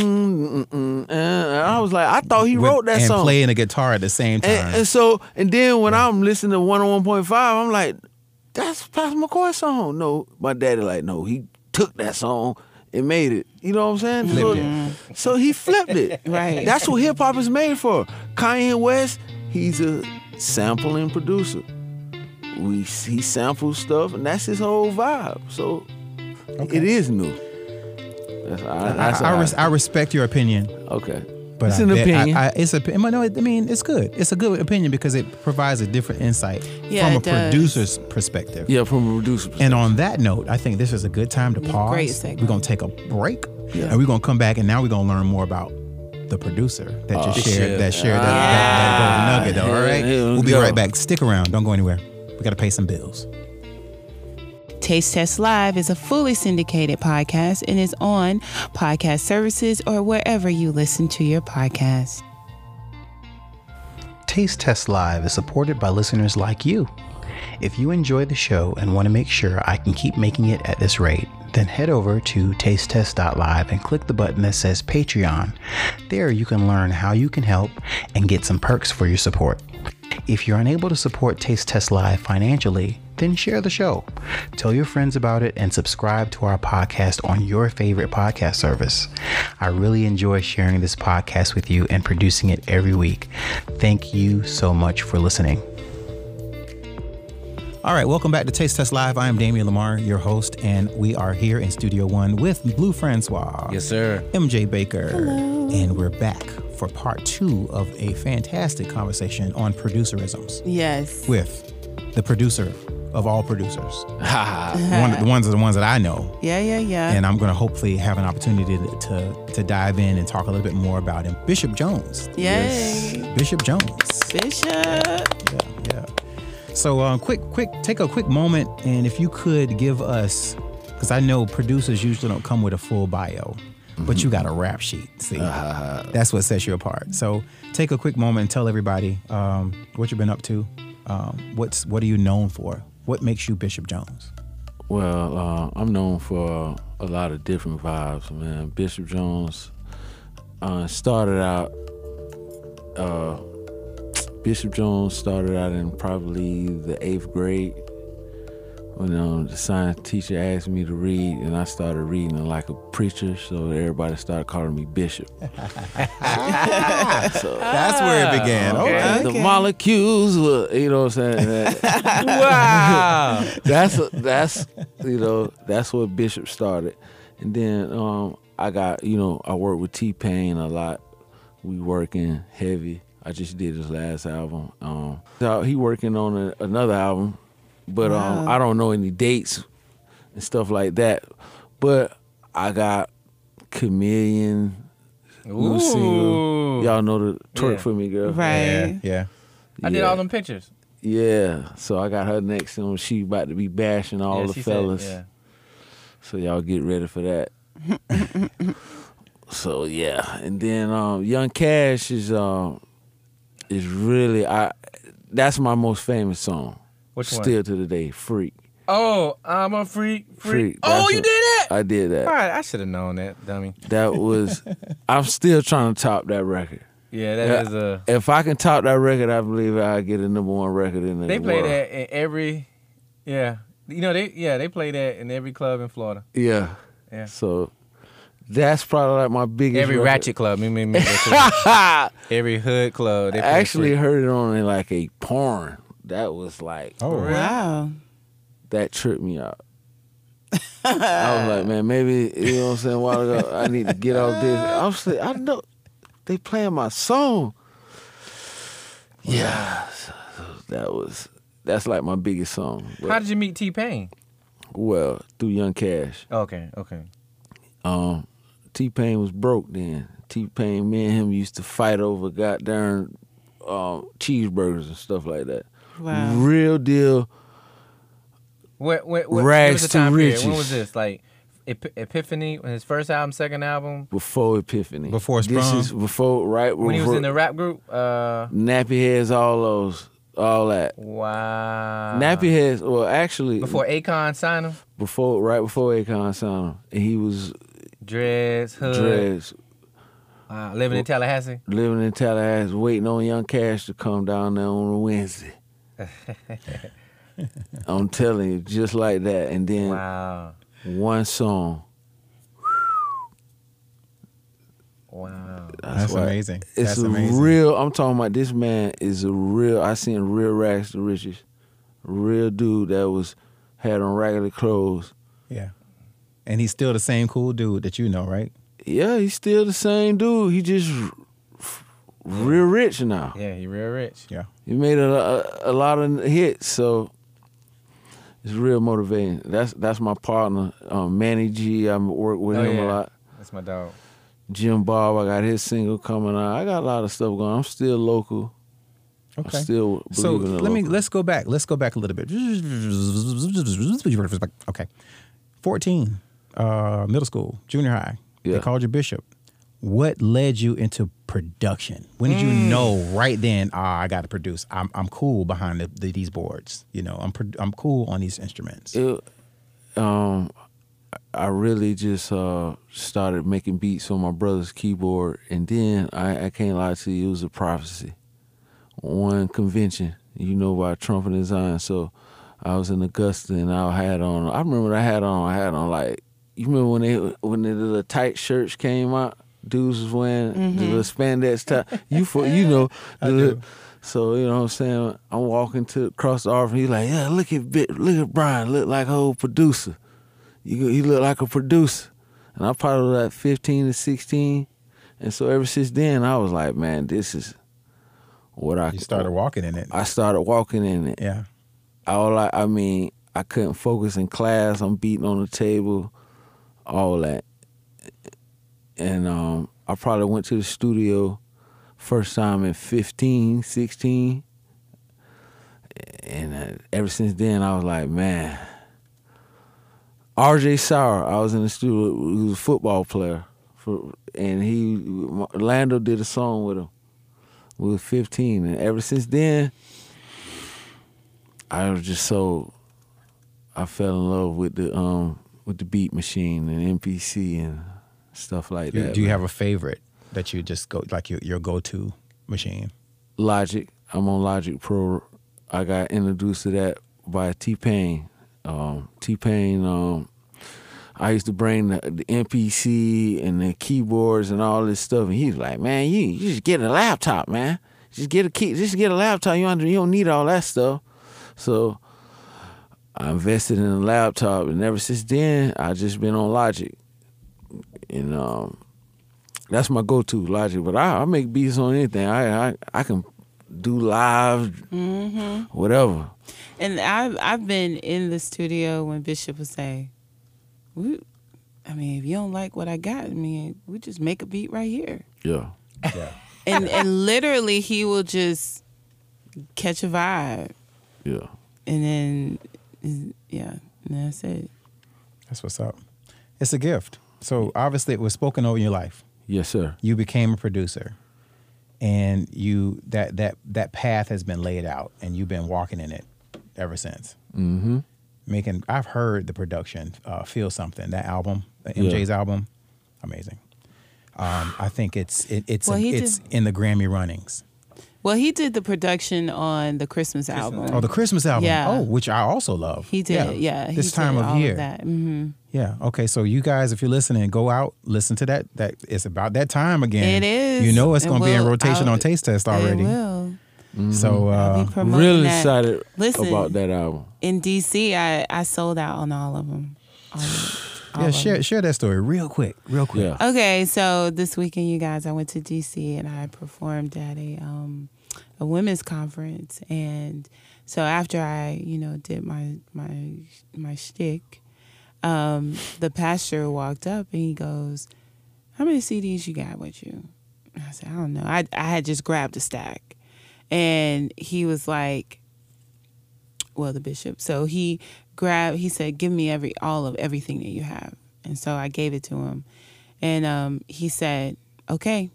mm, mm, and I was like, I thought he With- wrote that song. and song. playing the guitar at the same time. And, and so, and then when I'm listening to 101.5, I'm like, that's Pastor McCoy's song. No, my daddy like, no, he took that song and made it. You know what I'm saying? So, so he flipped it. Right. That's what hip hop is made for. Kanye West, he's a sampling producer. We he samples stuff, and that's his whole vibe. So it is new. That's, I, that's I, I, all res- I respect your opinion, okay. But it's I an opinion. I, I, it's a. No, I mean it's good. It's a good opinion because it provides a different insight Yeah, from a does. producer's perspective. yeah, from a producer. And on that note, I think this is a good time to pause. Great segment. We're gonna take a break, Yeah. and we're gonna come back, and now we're gonna learn more about the producer that oh, just Oh, shared shit. that shared that, that, that golden nugget. All Yeah, we we'll be go. right back. Stick around. Don't go anywhere. We gotta pay some bills. Taste Test Live is a fully syndicated podcast and is on podcast services or wherever you listen to your podcast. Taste Test Live is supported by listeners like you. If you enjoy the show and want to make sure I can keep making it at this rate, then head over to tastetest.live and click the button that says Patreon. There you can learn how you can help and get some perks for your support. If you're unable to support Taste Test Live financially, then share the show. Tell your friends about it and subscribe to our podcast on your favorite podcast service. I really enjoy sharing this podcast with you and producing it every week. Thank you so much for listening. All right, welcome back to Taste Test Live. I am Damian Lamar, your host, and we are here in Studio One with Blue Francois. Yes, sir. MJ Baker. And we're back for part two of a fantastic conversation on producerisms Yes. with the producer of all producers. One of the ones are the ones that I know. Yeah, yeah, yeah. And I'm going to hopefully have an opportunity to, to, to dive in and talk a little bit more about him. Bishop Jones. Yay. Bishop Jones. Bishop. Yeah, yeah. So, um, quick, quick, take a quick moment, and if you could give us, because I know producers usually don't come with a full bio, but you got a rap sheet. See, that's what sets you apart. So, take a quick moment and tell everybody um, what you've been up to. Um, what's what are you known for? What makes you Bishop Jones? Well, uh, I'm known for a lot of different vibes, man. Bishop Jones uh, started out. Uh, Bishop Jones started out in probably the eighth grade when um, the science teacher asked me to read, and I started reading like a preacher, so everybody started calling me Bishop. so, That's where it began. Okay. the molecules were, you know what I'm saying? Wow. that's that's you know that's what Bishop started, and then um, I got you know I work with T Pain a lot. We working heavy. I just did his last album. Um, so he working on a, another album, but um, I don't know any dates and stuff like that. But I got Chameleon. New single. Y'all know the twerk Yeah. for me, girl. Right. Yeah. I did all them pictures. Yeah, so I got her next and she about to be bashing all yeah, the fellas. Said, So y'all get ready for that. so yeah, and then um, Young Cash is um is really I that's my most famous song. Which one? Still to the day, Freak. Oh, I'm a freak. Freak. Freak, Oh, you did that? I did that. All right, I should have known that, dummy. That was. I'm still trying to top that record. Yeah, that is a. If I can top that record, I believe I get a number one record in the They play world. that in every. Yeah, you know they. Yeah, they play that in every club in Florida. Yeah. Yeah. So that's probably like my biggest. Every record. ratchet club. Me, me, me, every hood club. I actually heard it on like a porn. That was like Oh, Wow. that tripped me out. I was like, man, maybe you know what I'm saying. A while ago, I need to get off this. I'm like, I know they playing my song. Yeah, so that was that's like my biggest song. But, How did you meet T Pain? well, through Young Cash. Okay, okay. Um, T Pain was broke then. T Pain, me and him used to fight over goddamn um, cheeseburgers and stuff like that. Wow. Real deal. What, what, what, Rags what was the to time period? When was this? Like Ep- Epiphany, when his first album, second album, before Epiphany. Before This Sprung? is before right when he was in the rap group. Uh, Nappy heads, all those, all that. wow. Nappy heads. Well, actually, Before Akon signed him, before right before Akon signed him, and he was dreads, hood, dreads, Wow, living in Tallahassee. living in Tallahassee, waiting on Young Cash to come down there on a Wednesday. I'm telling you, just like that, and then Wow, one song. wow. That's why- amazing. It's That's a amazing. real. I'm talking about this man is a real. I seen real rags to riches, real dude that was had on regular clothes. Yeah. And he's still the same cool dude that you know, right? Yeah, he's still the same dude. He just r- f- real rich now. Yeah, he real rich. Yeah. He made a, a, a lot of hits, so it's real motivating. That's that's my partner, um, Manny G. I work with Oh, him yeah. a lot. That's my dog. Jim Bob, I got his single coming out. I got a lot of stuff going. I'm still local. Okay. I still believe So in the let me let's go back. Let's go back a little bit. Okay. 14. Uh, middle school, junior high. They Yeah. called you bishop. What led you into production? When did you Mm. know right then? Ah, I got to produce. I'm I'm cool behind the, the, these boards. You know, I'm I'm cool on these instruments. it, um, I really just uh, started making beats on my brother's keyboard, and then I, I can't lie to you, it was a prophecy. One convention, you know, by Trump and Design. So I was in Augusta, and I had on. I remember I had on. I had on like you remember when they when the little tight shirts came out. Dudes was wearing the mm-hmm. little spandex top. You for you know. The, little- so you know what I'm saying. I'm walking to across the office. He's like, yeah, look at Bit, look at Brian, look like a whole producer. You he look like a producer, and I probably was like 15 to 16, and so ever since then I was like, man, this is what I You started walking in it. I started walking in it. yeah. All I, I mean, I couldn't focus in class. I'm beating on the table, all that. And um, I probably went to the studio first time at 15, 16. And uh, ever since then, I was like, man. RJ Sauer, I was in the studio. He was a football player, for, and he Lando did a song with him. We were 15, and ever since then, I was just so I fell in love with the um with the beat machine and MPC and stuff like Do, that. do you man. have a favorite that you just go like your your go to machine? Logic? I'm on Logic Pro. I got introduced to that by T Pain. Um, T Pain. Um, I used to bring the, the MPC and the keyboards and all this stuff, and he was like, "Man, you, you just get a laptop, man. Just get a key. Just get a laptop. You under, you don't need all that stuff." So I invested in a laptop, and ever since then, I just been on Logic, and um, that's my go-to Logic. But I, I make beats on anything. I I, I can do live, whatever. And I've I've been in the studio when Bishop would say, "We, I mean, if you don't like what I got, I mean, we just make a beat right here." Yeah. And and literally, he will just catch a vibe, Yeah. and then yeah, and that's it. That's what's up. It's a gift. So obviously, it was spoken over your life. Yes, sir. You became a producer, and you that that that path has been laid out, and you've been walking in it ever since. Mm-hmm. making. I've heard the production. Uh, Feel something. That album, the Yeah. MJ's album, amazing. Um, I think it's it, it's Well, he it's did- in the Grammy runnings. Well, he did the production on the Christmas, album. Oh, the Christmas album. Yeah. Oh, which I also love. He did, yeah. he this time did of all year. that. hmm Yeah. Okay. So you guys, if you're listening, go out, listen to that. That it's about that time again. It is. You know it's It going to be in rotation I'll- on Taste Test already. It will. So I'll uh, Really that. excited Listen. about that album. In DC, I, I sold out on all of them. All, all yeah, share them. share that story real quick, real quick. Yeah. Okay, so this weekend, you guys, I went to DC and I performed at a um, a women's conference, and so after I, you know, did my my my shtick, um, the pastor walked up and he goes, "How many CDs you got with you?" And I said, "I don't know. I I had just grabbed a stack," and he was like, "Well, the bishop." So he grabbed. He said, "Give me every all of everything that you have," and so I gave it to him, and um, he said, "Okay."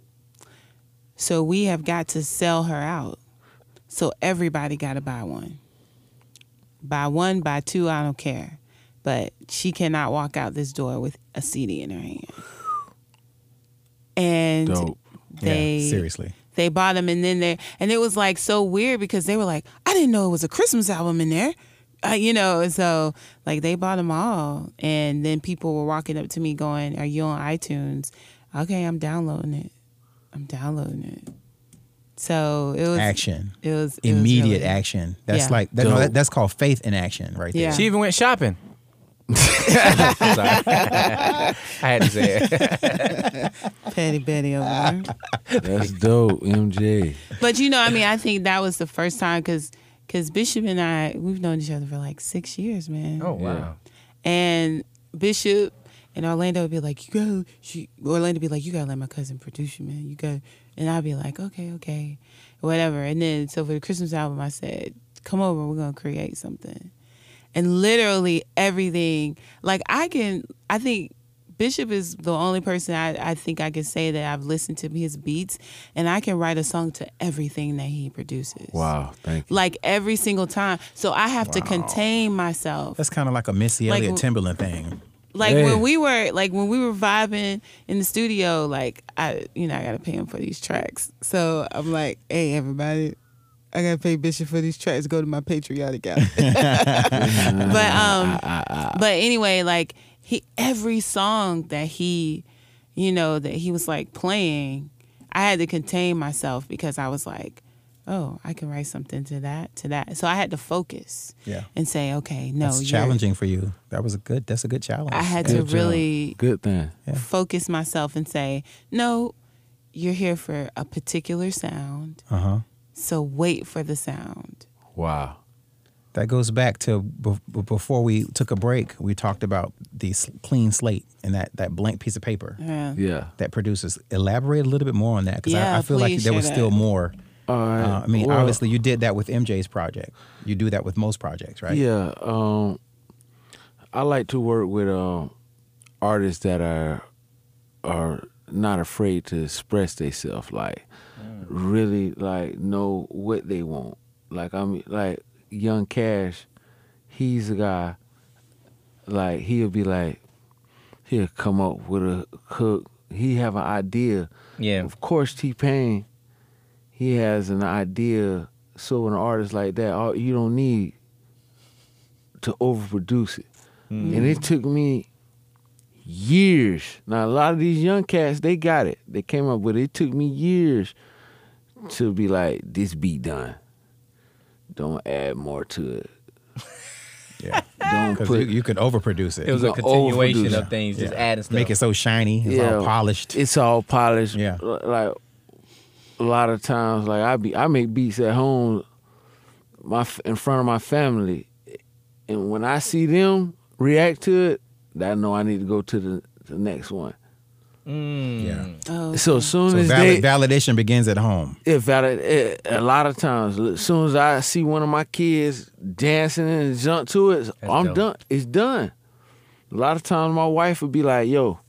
So we have got to sell her out. So everybody got to buy one. Buy one, buy two, I don't care. But she cannot walk out this door with a CD in her hand. And Dope. they yeah, seriously. they bought them and then they and it was like so weird because they were like i didn't know it was a christmas album in there uh, you know and so like they bought them all and then people were walking up to me going are you on itunes okay i'm downloading it i'm downloading it so it was Action. it was it was Immediate really- action. That's Yeah. like that, no, that, that's called faith in action, right there. Yeah. She even went shopping. I had to say it. petty betty over there That's dope, MJ. but you know i mean i think that was the first time because because bishop and i we've known each other for like six years man Oh wow. And Bishop and Orlando would be like, you go. She Orlando would be like, you gotta let my cousin produce you, man. You go." and I'd be like, okay, okay, whatever. And then so for the Christmas album, I said, come over, we're gonna create something. And literally everything, like I can, I think Bishop is the only person I, I think I can say that I've listened to his beats, and I can write a song to everything that he produces. Wow, thank you. Like every single time. So I have to contain myself. That's kind of like a Missy Like- Elliott Timbaland thing. Like Yeah. when we were like when we were vibing in the studio, like I you know I gotta pay him for these tracks. So I'm like, hey everybody, I gotta pay Bishop for these tracks. Go to my patriotic album. but um, ah, ah, ah, but anyway, like he every song that he, you know, that he was like playing, I had to contain myself because I was like, oh, I can write something to that, to that. So I had to focus Yeah. and say, okay, no, That's challenging for you. That was a good. That's a good challenge. I had Good to job. really Good thing. focus myself and say, no, you're here for a particular sound. Uh huh. So wait for the sound. Wow. That goes back to be- be- before we took a break. We talked about the clean slate and that that blank piece of paper Yeah. Yeah. that produces. Elaborate a little bit more on that because I, Yeah, I feel like there share was still that. more. All right. Uh, I mean, Well, obviously, you did that with MJ's project. You do that with most projects, right? Yeah. Um, I like to work with um, artists that are are not afraid to express themselves. Like really, like know what they want. Like I mean, like Young Cash, he's a guy. Like he'll be like, he'll come up with a hook. He have an idea. Yeah. Of course, T Pain, he has an idea. So an artist like that, all, you don't need to overproduce it. Mm. And it took me years. Now a lot of these young cats, they got it. They came up with it. It took me years to be like, this beat done. Don't add more to it. Yeah. Don't Because put you, you could overproduce it. It was a continuation overproduce. of things, just Yeah. adding stuff. Make it so shiny. It's Yeah. all polished. it's all polished. Yeah. Like a lot of times, like I be, I make beats at home, my in front of my family, and when I see them react to it, that I know I need to go to the, the next one. Mm. yeah. Oh, So soon So as valid, they, validation begins at home. if valid, eh, a lot of times, as soon as I see one of my kids dancing and jump to it, I'm dope. done. It's done. A lot of times, my wife would be like, "Yo,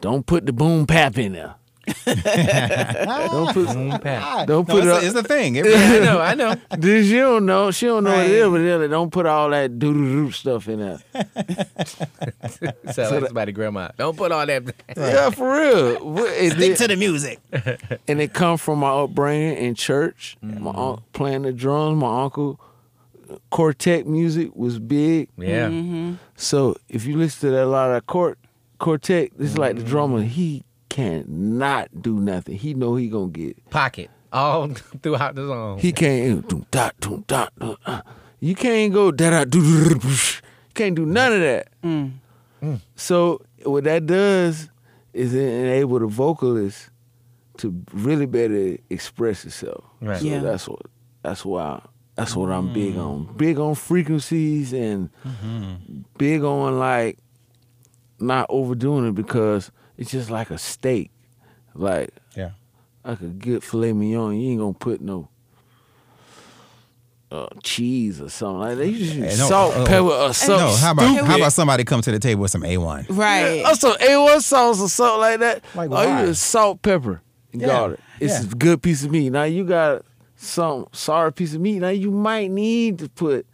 don't put the boom pap in there." Don't ah, put Boom, pat. Ah. don't No, put it's, it a, it's a thing. It- I know, I know. This you don't know. She don't know what it is, but then don't put all that doo doo doo stuff in there. Sound like somebody grandma. Don't put all that. Yeah, for real. What- it Stick did- to the music. and it come from my upbringing in church. Mm-hmm. My uncle playing the drums. My uncle quartet music was big. Yeah. Mm-hmm. So if you listen to that, a lot of that court quartet, it's like the mm-hmm. drummer. He cannot do nothing. He know he gonna get. Pocket all throughout the song. He can't doom dot doom dot. You can't go da da do do do. do. You can't do none of that. Mm. Mm. So what that does is it enable the vocalist to really better express itself. Right. So Yeah. that's what that's why that's what I'm big mm. on. Big on frequencies and mm-hmm. big on like not overdoing it because it's just like a steak. Like Yeah. like a good filet mignon, you ain't gonna put no uh, cheese or something like that. You just Hey, no, salt, uh, pepper, or something. No, how about stupid. how about somebody come to the table with some A1? Right. Oh, some A1 sauce or something like that. Like oh, why? you just salt, pepper, and Yeah, garlic. It's yeah. a good piece of meat. Now you got some sorry piece of meat. Now you might need to put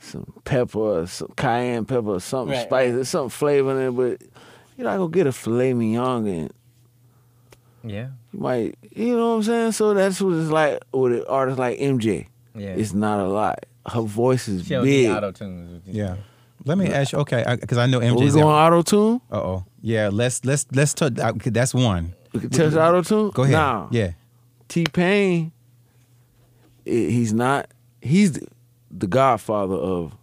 some pepper or some cayenne pepper or something Right, spicy, something flavor in it. But you're not gonna get a filet mignon and Yeah. you might, you know what I'm saying? So that's what it's like with an artist like MJ. Yeah. It's not a lot. Her voice is she don't need big. auto tunes. Yeah. Let me ask you. Okay, because I, know Are we MJ's. going auto tune? Uh oh, Yeah. Let's let's let's touch. That's one. We can touch auto tune? Go ahead. Nah. Yeah. T Pain, he's not. He's the, the godfather of.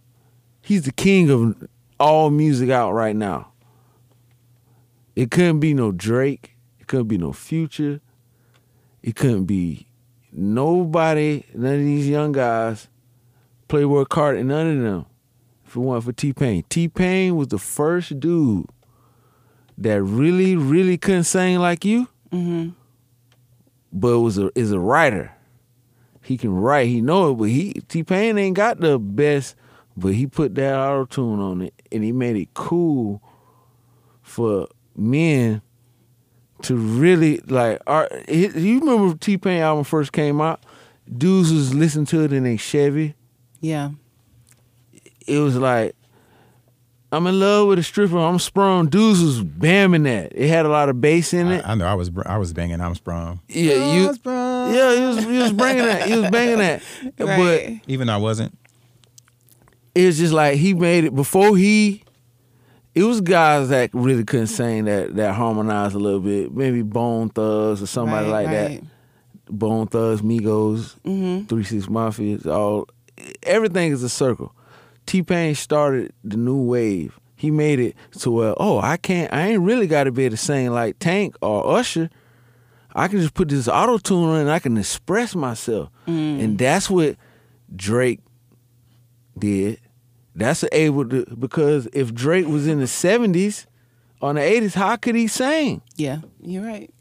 He's the king of all music out right now. It couldn't be no Drake. It couldn't be no Future. It couldn't be nobody. None of these young guys. Playboi Carti. None of them. If it weren't for T Pain, T Pain was the first dude that really, really couldn't sing like you Mm-hmm. but was a is a writer. He can write. He know it, but he T Pain ain't got the best. But he put that auto tune on it, and he made it cool for men to really like. are you remember T Pain album first came out? Dudes was listening to it in a Chevy. Yeah. It was like. I'm in love with a stripper. I'm sprung. Dudes was bamming that. It had a lot of bass in it. I, I know. I was I was banging. I'm sprung. yeah, oh, you. Yeah, he was he was bringing that. He was banging that. But Right. Even though I wasn't. it was just like he made it before he. It was guys that really couldn't sing that that harmonized a little bit. Maybe Bone Thugs or somebody Right, like right. that. Bone Thugs, Migos, Mm-hmm. Three Six Mafia. All everything is a circle. T Pain started the new wave. He made it to where oh I can't I ain't really got to be able to sing like Tank or Usher. I can just put this auto tune on and I can express myself, and that's what Drake did. That's able to because if Drake was in the seventies or the eighties, how could he sing? Yeah. You're right.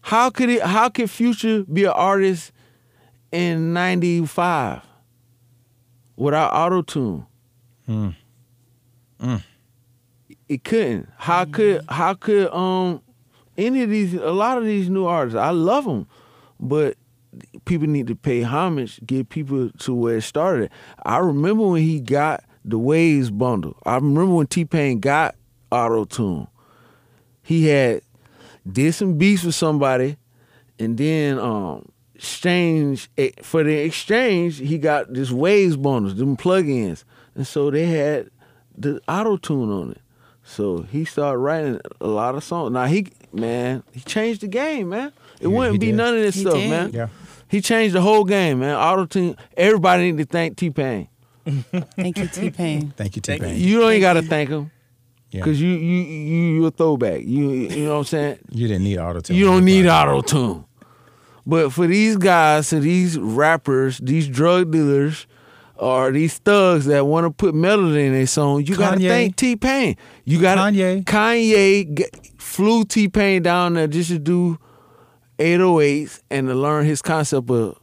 How could it? How could Future be an artist in '95 without auto tune? Hmm. Mm. It couldn't. How could? How could? Um, any of these? A lot of these new artists, I love them, but people need to pay homage, get people to where it started. I remember when he got the Waves bundle. I remember when T Pain got auto tune. He had did some beats with somebody, and then um exchange eh, for the exchange he got this Waves bundles, them plugins, and so they had the auto tune on it. So he started writing a lot of songs. Now he man, he changed the game, man. It He- wouldn't he be did. none of this He stuff, did. man. Yeah. He changed the whole game, man. Auto tune. Everybody need to thank T Pain. Thank you, T Pain. Thank you, T Pain. You don't even gotta thank him. Yeah. Cause you you you you a throwback. You you know what I'm saying? You didn't need auto tune. You don't need auto tune. But for these guys, to these rappers, these drug dealers, or these thugs that want to put melody in their song, you gotta thank T Pain. You gotta Kanye. Kanye g- flew T Pain down there just to do 808s and to learn his concept of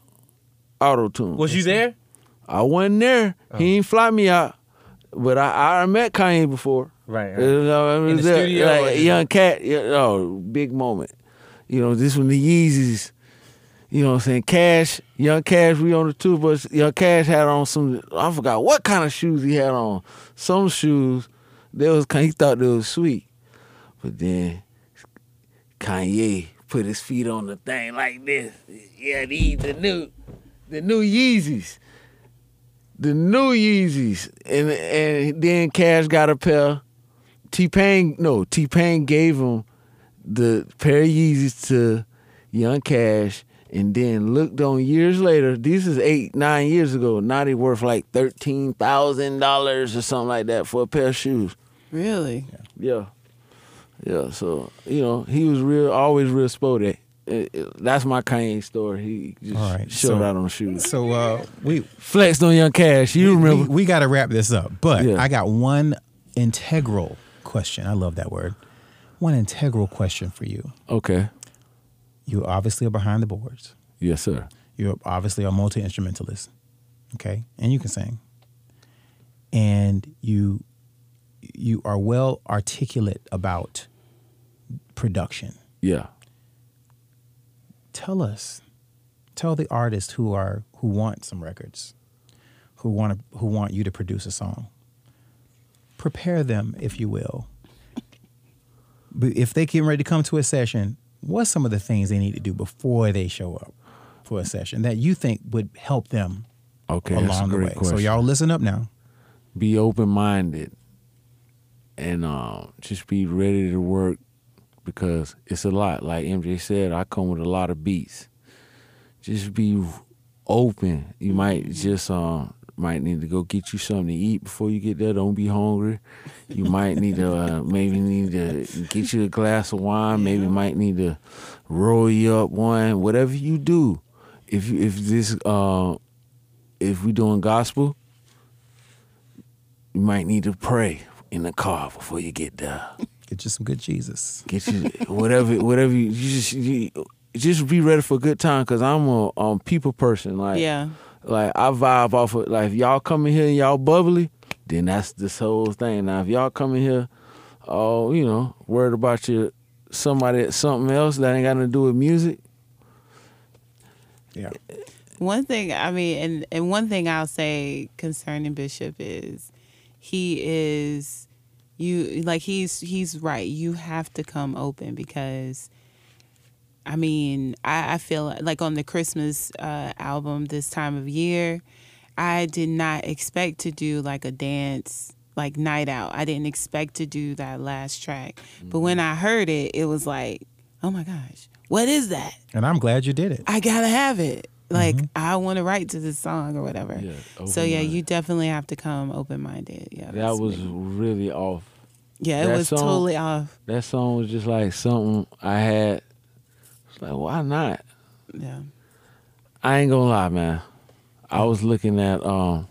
auto tune. Was you there? I wasn't there. He oh. ain't fly me out. But I, I met Kanye before. Right. You know, In the studio like, young cat, oh, big moment. You know, this one the Yeezys. You know what I'm saying? Cash, young Cash, we on the tour bus. Young Cash had on some, I forgot what kind of shoes he had on. Some shoes, they was kind, he thought they was sweet. But then Kanye put his feet on the thing like this. Yeah, these the new, the new Yeezys. The new Yeezys. And and then Cash got a pair. T Pain, no, T Pain gave him the pair of Yeezys to Young Cash, and then looked on years later. This is eight, nine years ago. Now they worth like thirteen thousand dollars or something like that for a pair of shoes. Really? Yeah, yeah. Yeah, so you know, he was real, always real sporty. It- it- that's my Kanye story. He just All right, showed so- out on shoes. So uh, we Flexed on Young Cash. You we, remember? we, got to wrap this up, but Yeah. I got one integral question. I love that word. One integral question for you. okay. You obviously are behind the boards. Yes, sir. You're obviously a multi instrumentalist, okay, and you can sing. And you you are well articulate about production. Yeah. Tell us, tell the artists who are who want some records, who want to, who want you to produce a song. Prepare them, if you will. But if they get ready to come to a session, what's some of the things they need to do before they show up for a session that you think would help them Okay. that's a along the great way? question. So y'all listen up now. be open minded and um, just be ready to work because it's a lot. Like MJ said, I come with a lot of beats. Just be open. You might just um might need to go get you something to eat before you get there. Don't be hungry. You might need to uh, maybe need to get you a glass of wine. Maybe might need to roll you up one. Whatever you do, if you, if this uh, if we doing gospel, you might need to pray in the car before you get there. Get you some good Jesus. Get you whatever, whatever. You, you just you, just be ready for a good time because I'm a um, people person. Like Yeah. like I vibe off of like if y'all come in here and y'all bubbly, then that's this whole thing. Now if y'all come in here, oh you know worried about your somebody something else that ain't got nothing to do with music. Yeah. One thing, I mean, and, and one thing I'll say concerning Bishop is he is you like he's he's right. You have to come open because I mean, I, I feel like on the Christmas uh, album this time of year, I did not expect to do like a dance like night out. I didn't expect to do that last track. But when I heard it, it was like, oh my gosh, what is that? And I'm glad you did it. I gotta have it. Like I want to write to this song or whatever. Yeah, so yeah, you definitely have to come open minded. Yeah, That was me. really off. Yeah, it that was song- totally off. That song was just like something I had. It's like why not? Yeah, I ain't gonna lie, man. I was looking at um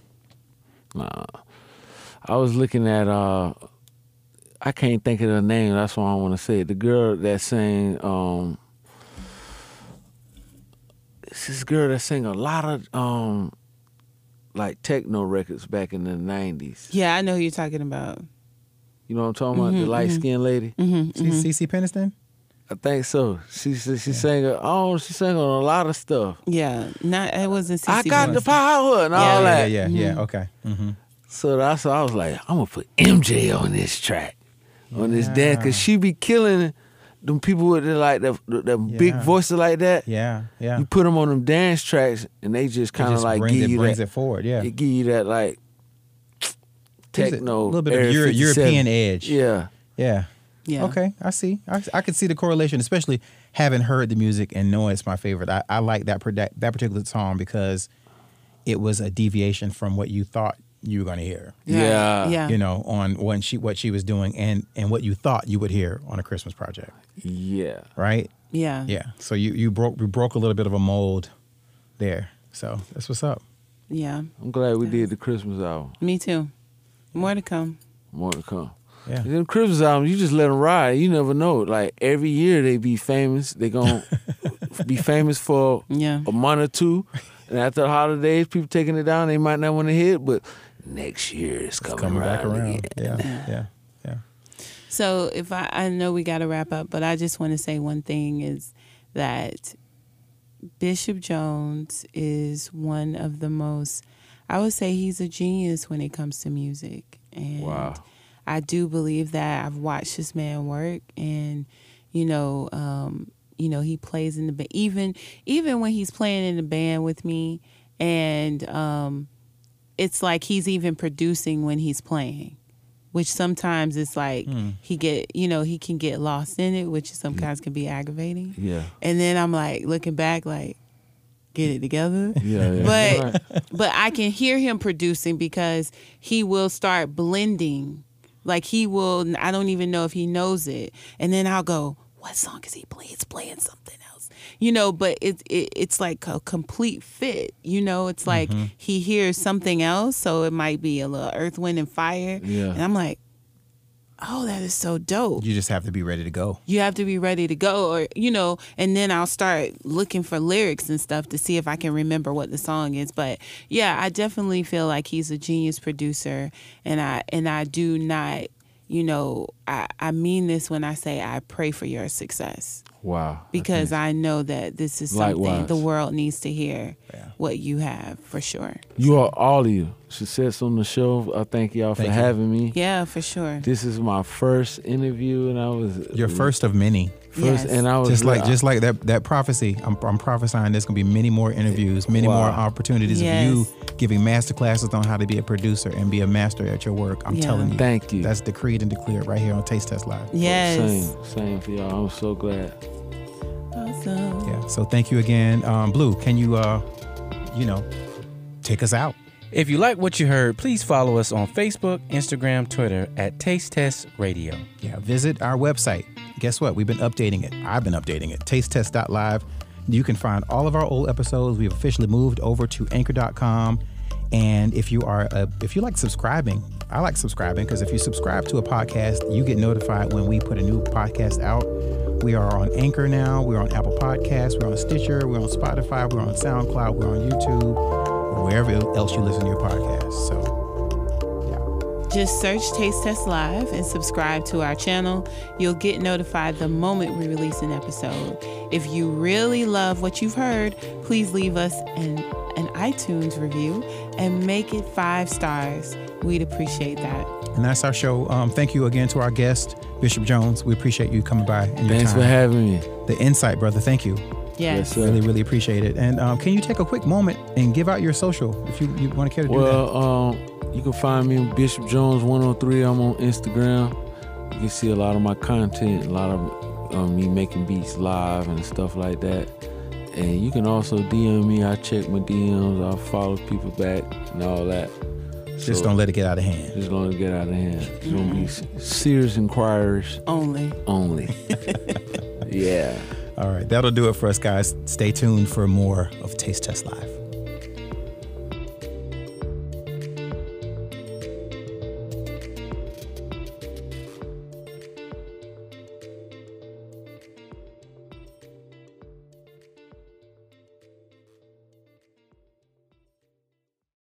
nah. I was looking at uh I can't think of the name, that's why I wanna say it. The girl that sang um it's this girl that sang a lot of um like techno records back in the nineties. yeah, I know who you're talking about. You know what I'm talking about? The light skinned lady? Mm-hmm, C- CeCe Peniston? I think so. She she, she sang a, oh she sang on a lot of stuff. Yeah, not it wasn't. CeCe I got the power and Yeah, all yeah, that. yeah, yeah, yeah. Okay. hmm So that's why I was like, I'm gonna put MJ on this track, on this dance, cause she be killing them people with the, like the, the, the big voices like that. Yeah, yeah. You put them on them dance tracks, and they just kind of like brings give it, you brings that. it forward. Yeah. It give you that like Gives it techno, a little bit of Euro- European edge. Yeah, Yeah. Yeah. Okay, I see. I, I could see the correlation, especially having heard the music and knowing it's my favorite. I, I like that that particular song because it was a deviation from what you thought you were going to hear. yeah, yeah. You know, on when she what she was doing and and what you thought you would hear on a Christmas project, yeah. right? yeah, Yeah. So you you broke you broke a little bit of a mold there. So that's what's up. yeah. I'm glad we did the Christmas album. Me too. More to come. More to come. Yeah. Them Christmas albums, you just let them ride. You never know. Like every year they be famous. They gonna be famous for Yeah. a month or two, and after the holidays, people taking it down. They might not want to hit, but next year it's coming, Coming back around around. again. Yeah. Yeah. Yeah. So if I, I know we got to wrap up, but I just want to say one thing is that Bishop Jones is one of the most, I would say he's a genius when it comes to music. And Wow. I do believe that I've watched this man work and, you know, um, you know, he plays in the band, even, even when he's playing in the band with me and, um, it's like he's even producing when he's playing which sometimes it's like he get you know he can get lost in it which sometimes can be aggravating Yeah. and then i'm like looking back like get it together Yeah. yeah. but Right. but i can hear him producing because he will start blending like he will i don't even know if he knows it and then i'll go what song is he playing he's playing something else you know but it's it, it's like a complete fit you know it's like mm-hmm. he hears something else so it might be a little Earth, Wind & Fire Yeah. and i'm like oh that is so dope. You just have to be ready to go. you have to be ready to go or you know and then i'll start looking for lyrics and stuff to see if i can remember what the song is. But yeah i definitely feel like he's a genius producer. And i and i do not you know i i mean this when i say i pray for your success Wow. because i know that this is something Likewise. the world needs to hear what you have for sure You are all of you. Success on the show. I thank y'all for you. having me. yeah for sure This is my first interview, and I was Your first of many. first, Yes. and I was Just like I- just like that that prophecy, I'm, I'm prophesying there's gonna be many more interviews, many Wow. more opportunities Yes. of you giving master classes on how to be a producer and be a master at your work. I'm Yeah. telling you. Thank you. That's decreed and declared right here on Taste Test Live. yes Same, same for y'all. I'm so glad. awesome Yeah. So thank you again, um, Blue. Can you, uh, you know, take us out? If you like what you heard, please follow us on Facebook, Instagram, Twitter at Taste Test Radio. Yeah. Visit our website. Guess what? We've been updating it. I've been updating it. TasteTest.live. You can find all of our old episodes. We've officially moved over to Anchor.com. And if you are, a, if you like subscribing, I like subscribing because if you subscribe to a podcast, you get notified when we put a new podcast out. We are on Anchor now. We're on Apple Podcasts. We're on Stitcher. We're on Spotify. We're on SoundCloud. We're on YouTube. Wherever else you listen to your podcast. So, yeah. Just search Taste Test Live and subscribe to our channel. You'll get notified the moment we release an episode. If you really love what you've heard, please leave us an, an iTunes review and make it five stars. We'd appreciate that. And that's our show. Um, thank you again to our guest, Bishop Jones. We appreciate you coming by and your Thanks time. for having me. the insight, brother. Thank you. Yes. Yes, sir. Really, really appreciate it. And um, can you take a quick moment and give out your social if you, you want to care to do that? Well, um, you can find me Bishop Jones 103. I'm on Instagram. You can see a lot of my content, a lot of um, me making beats live and stuff like that. And you can also DM me. I check my DMs. I follow people back and all that. Just don't let it get out of hand. Just gonna get out of hand. It's gonna be serious inquiries Only. only. yeah. All right, that'll do it for us, guys. Stay tuned for more of Taste Test Live.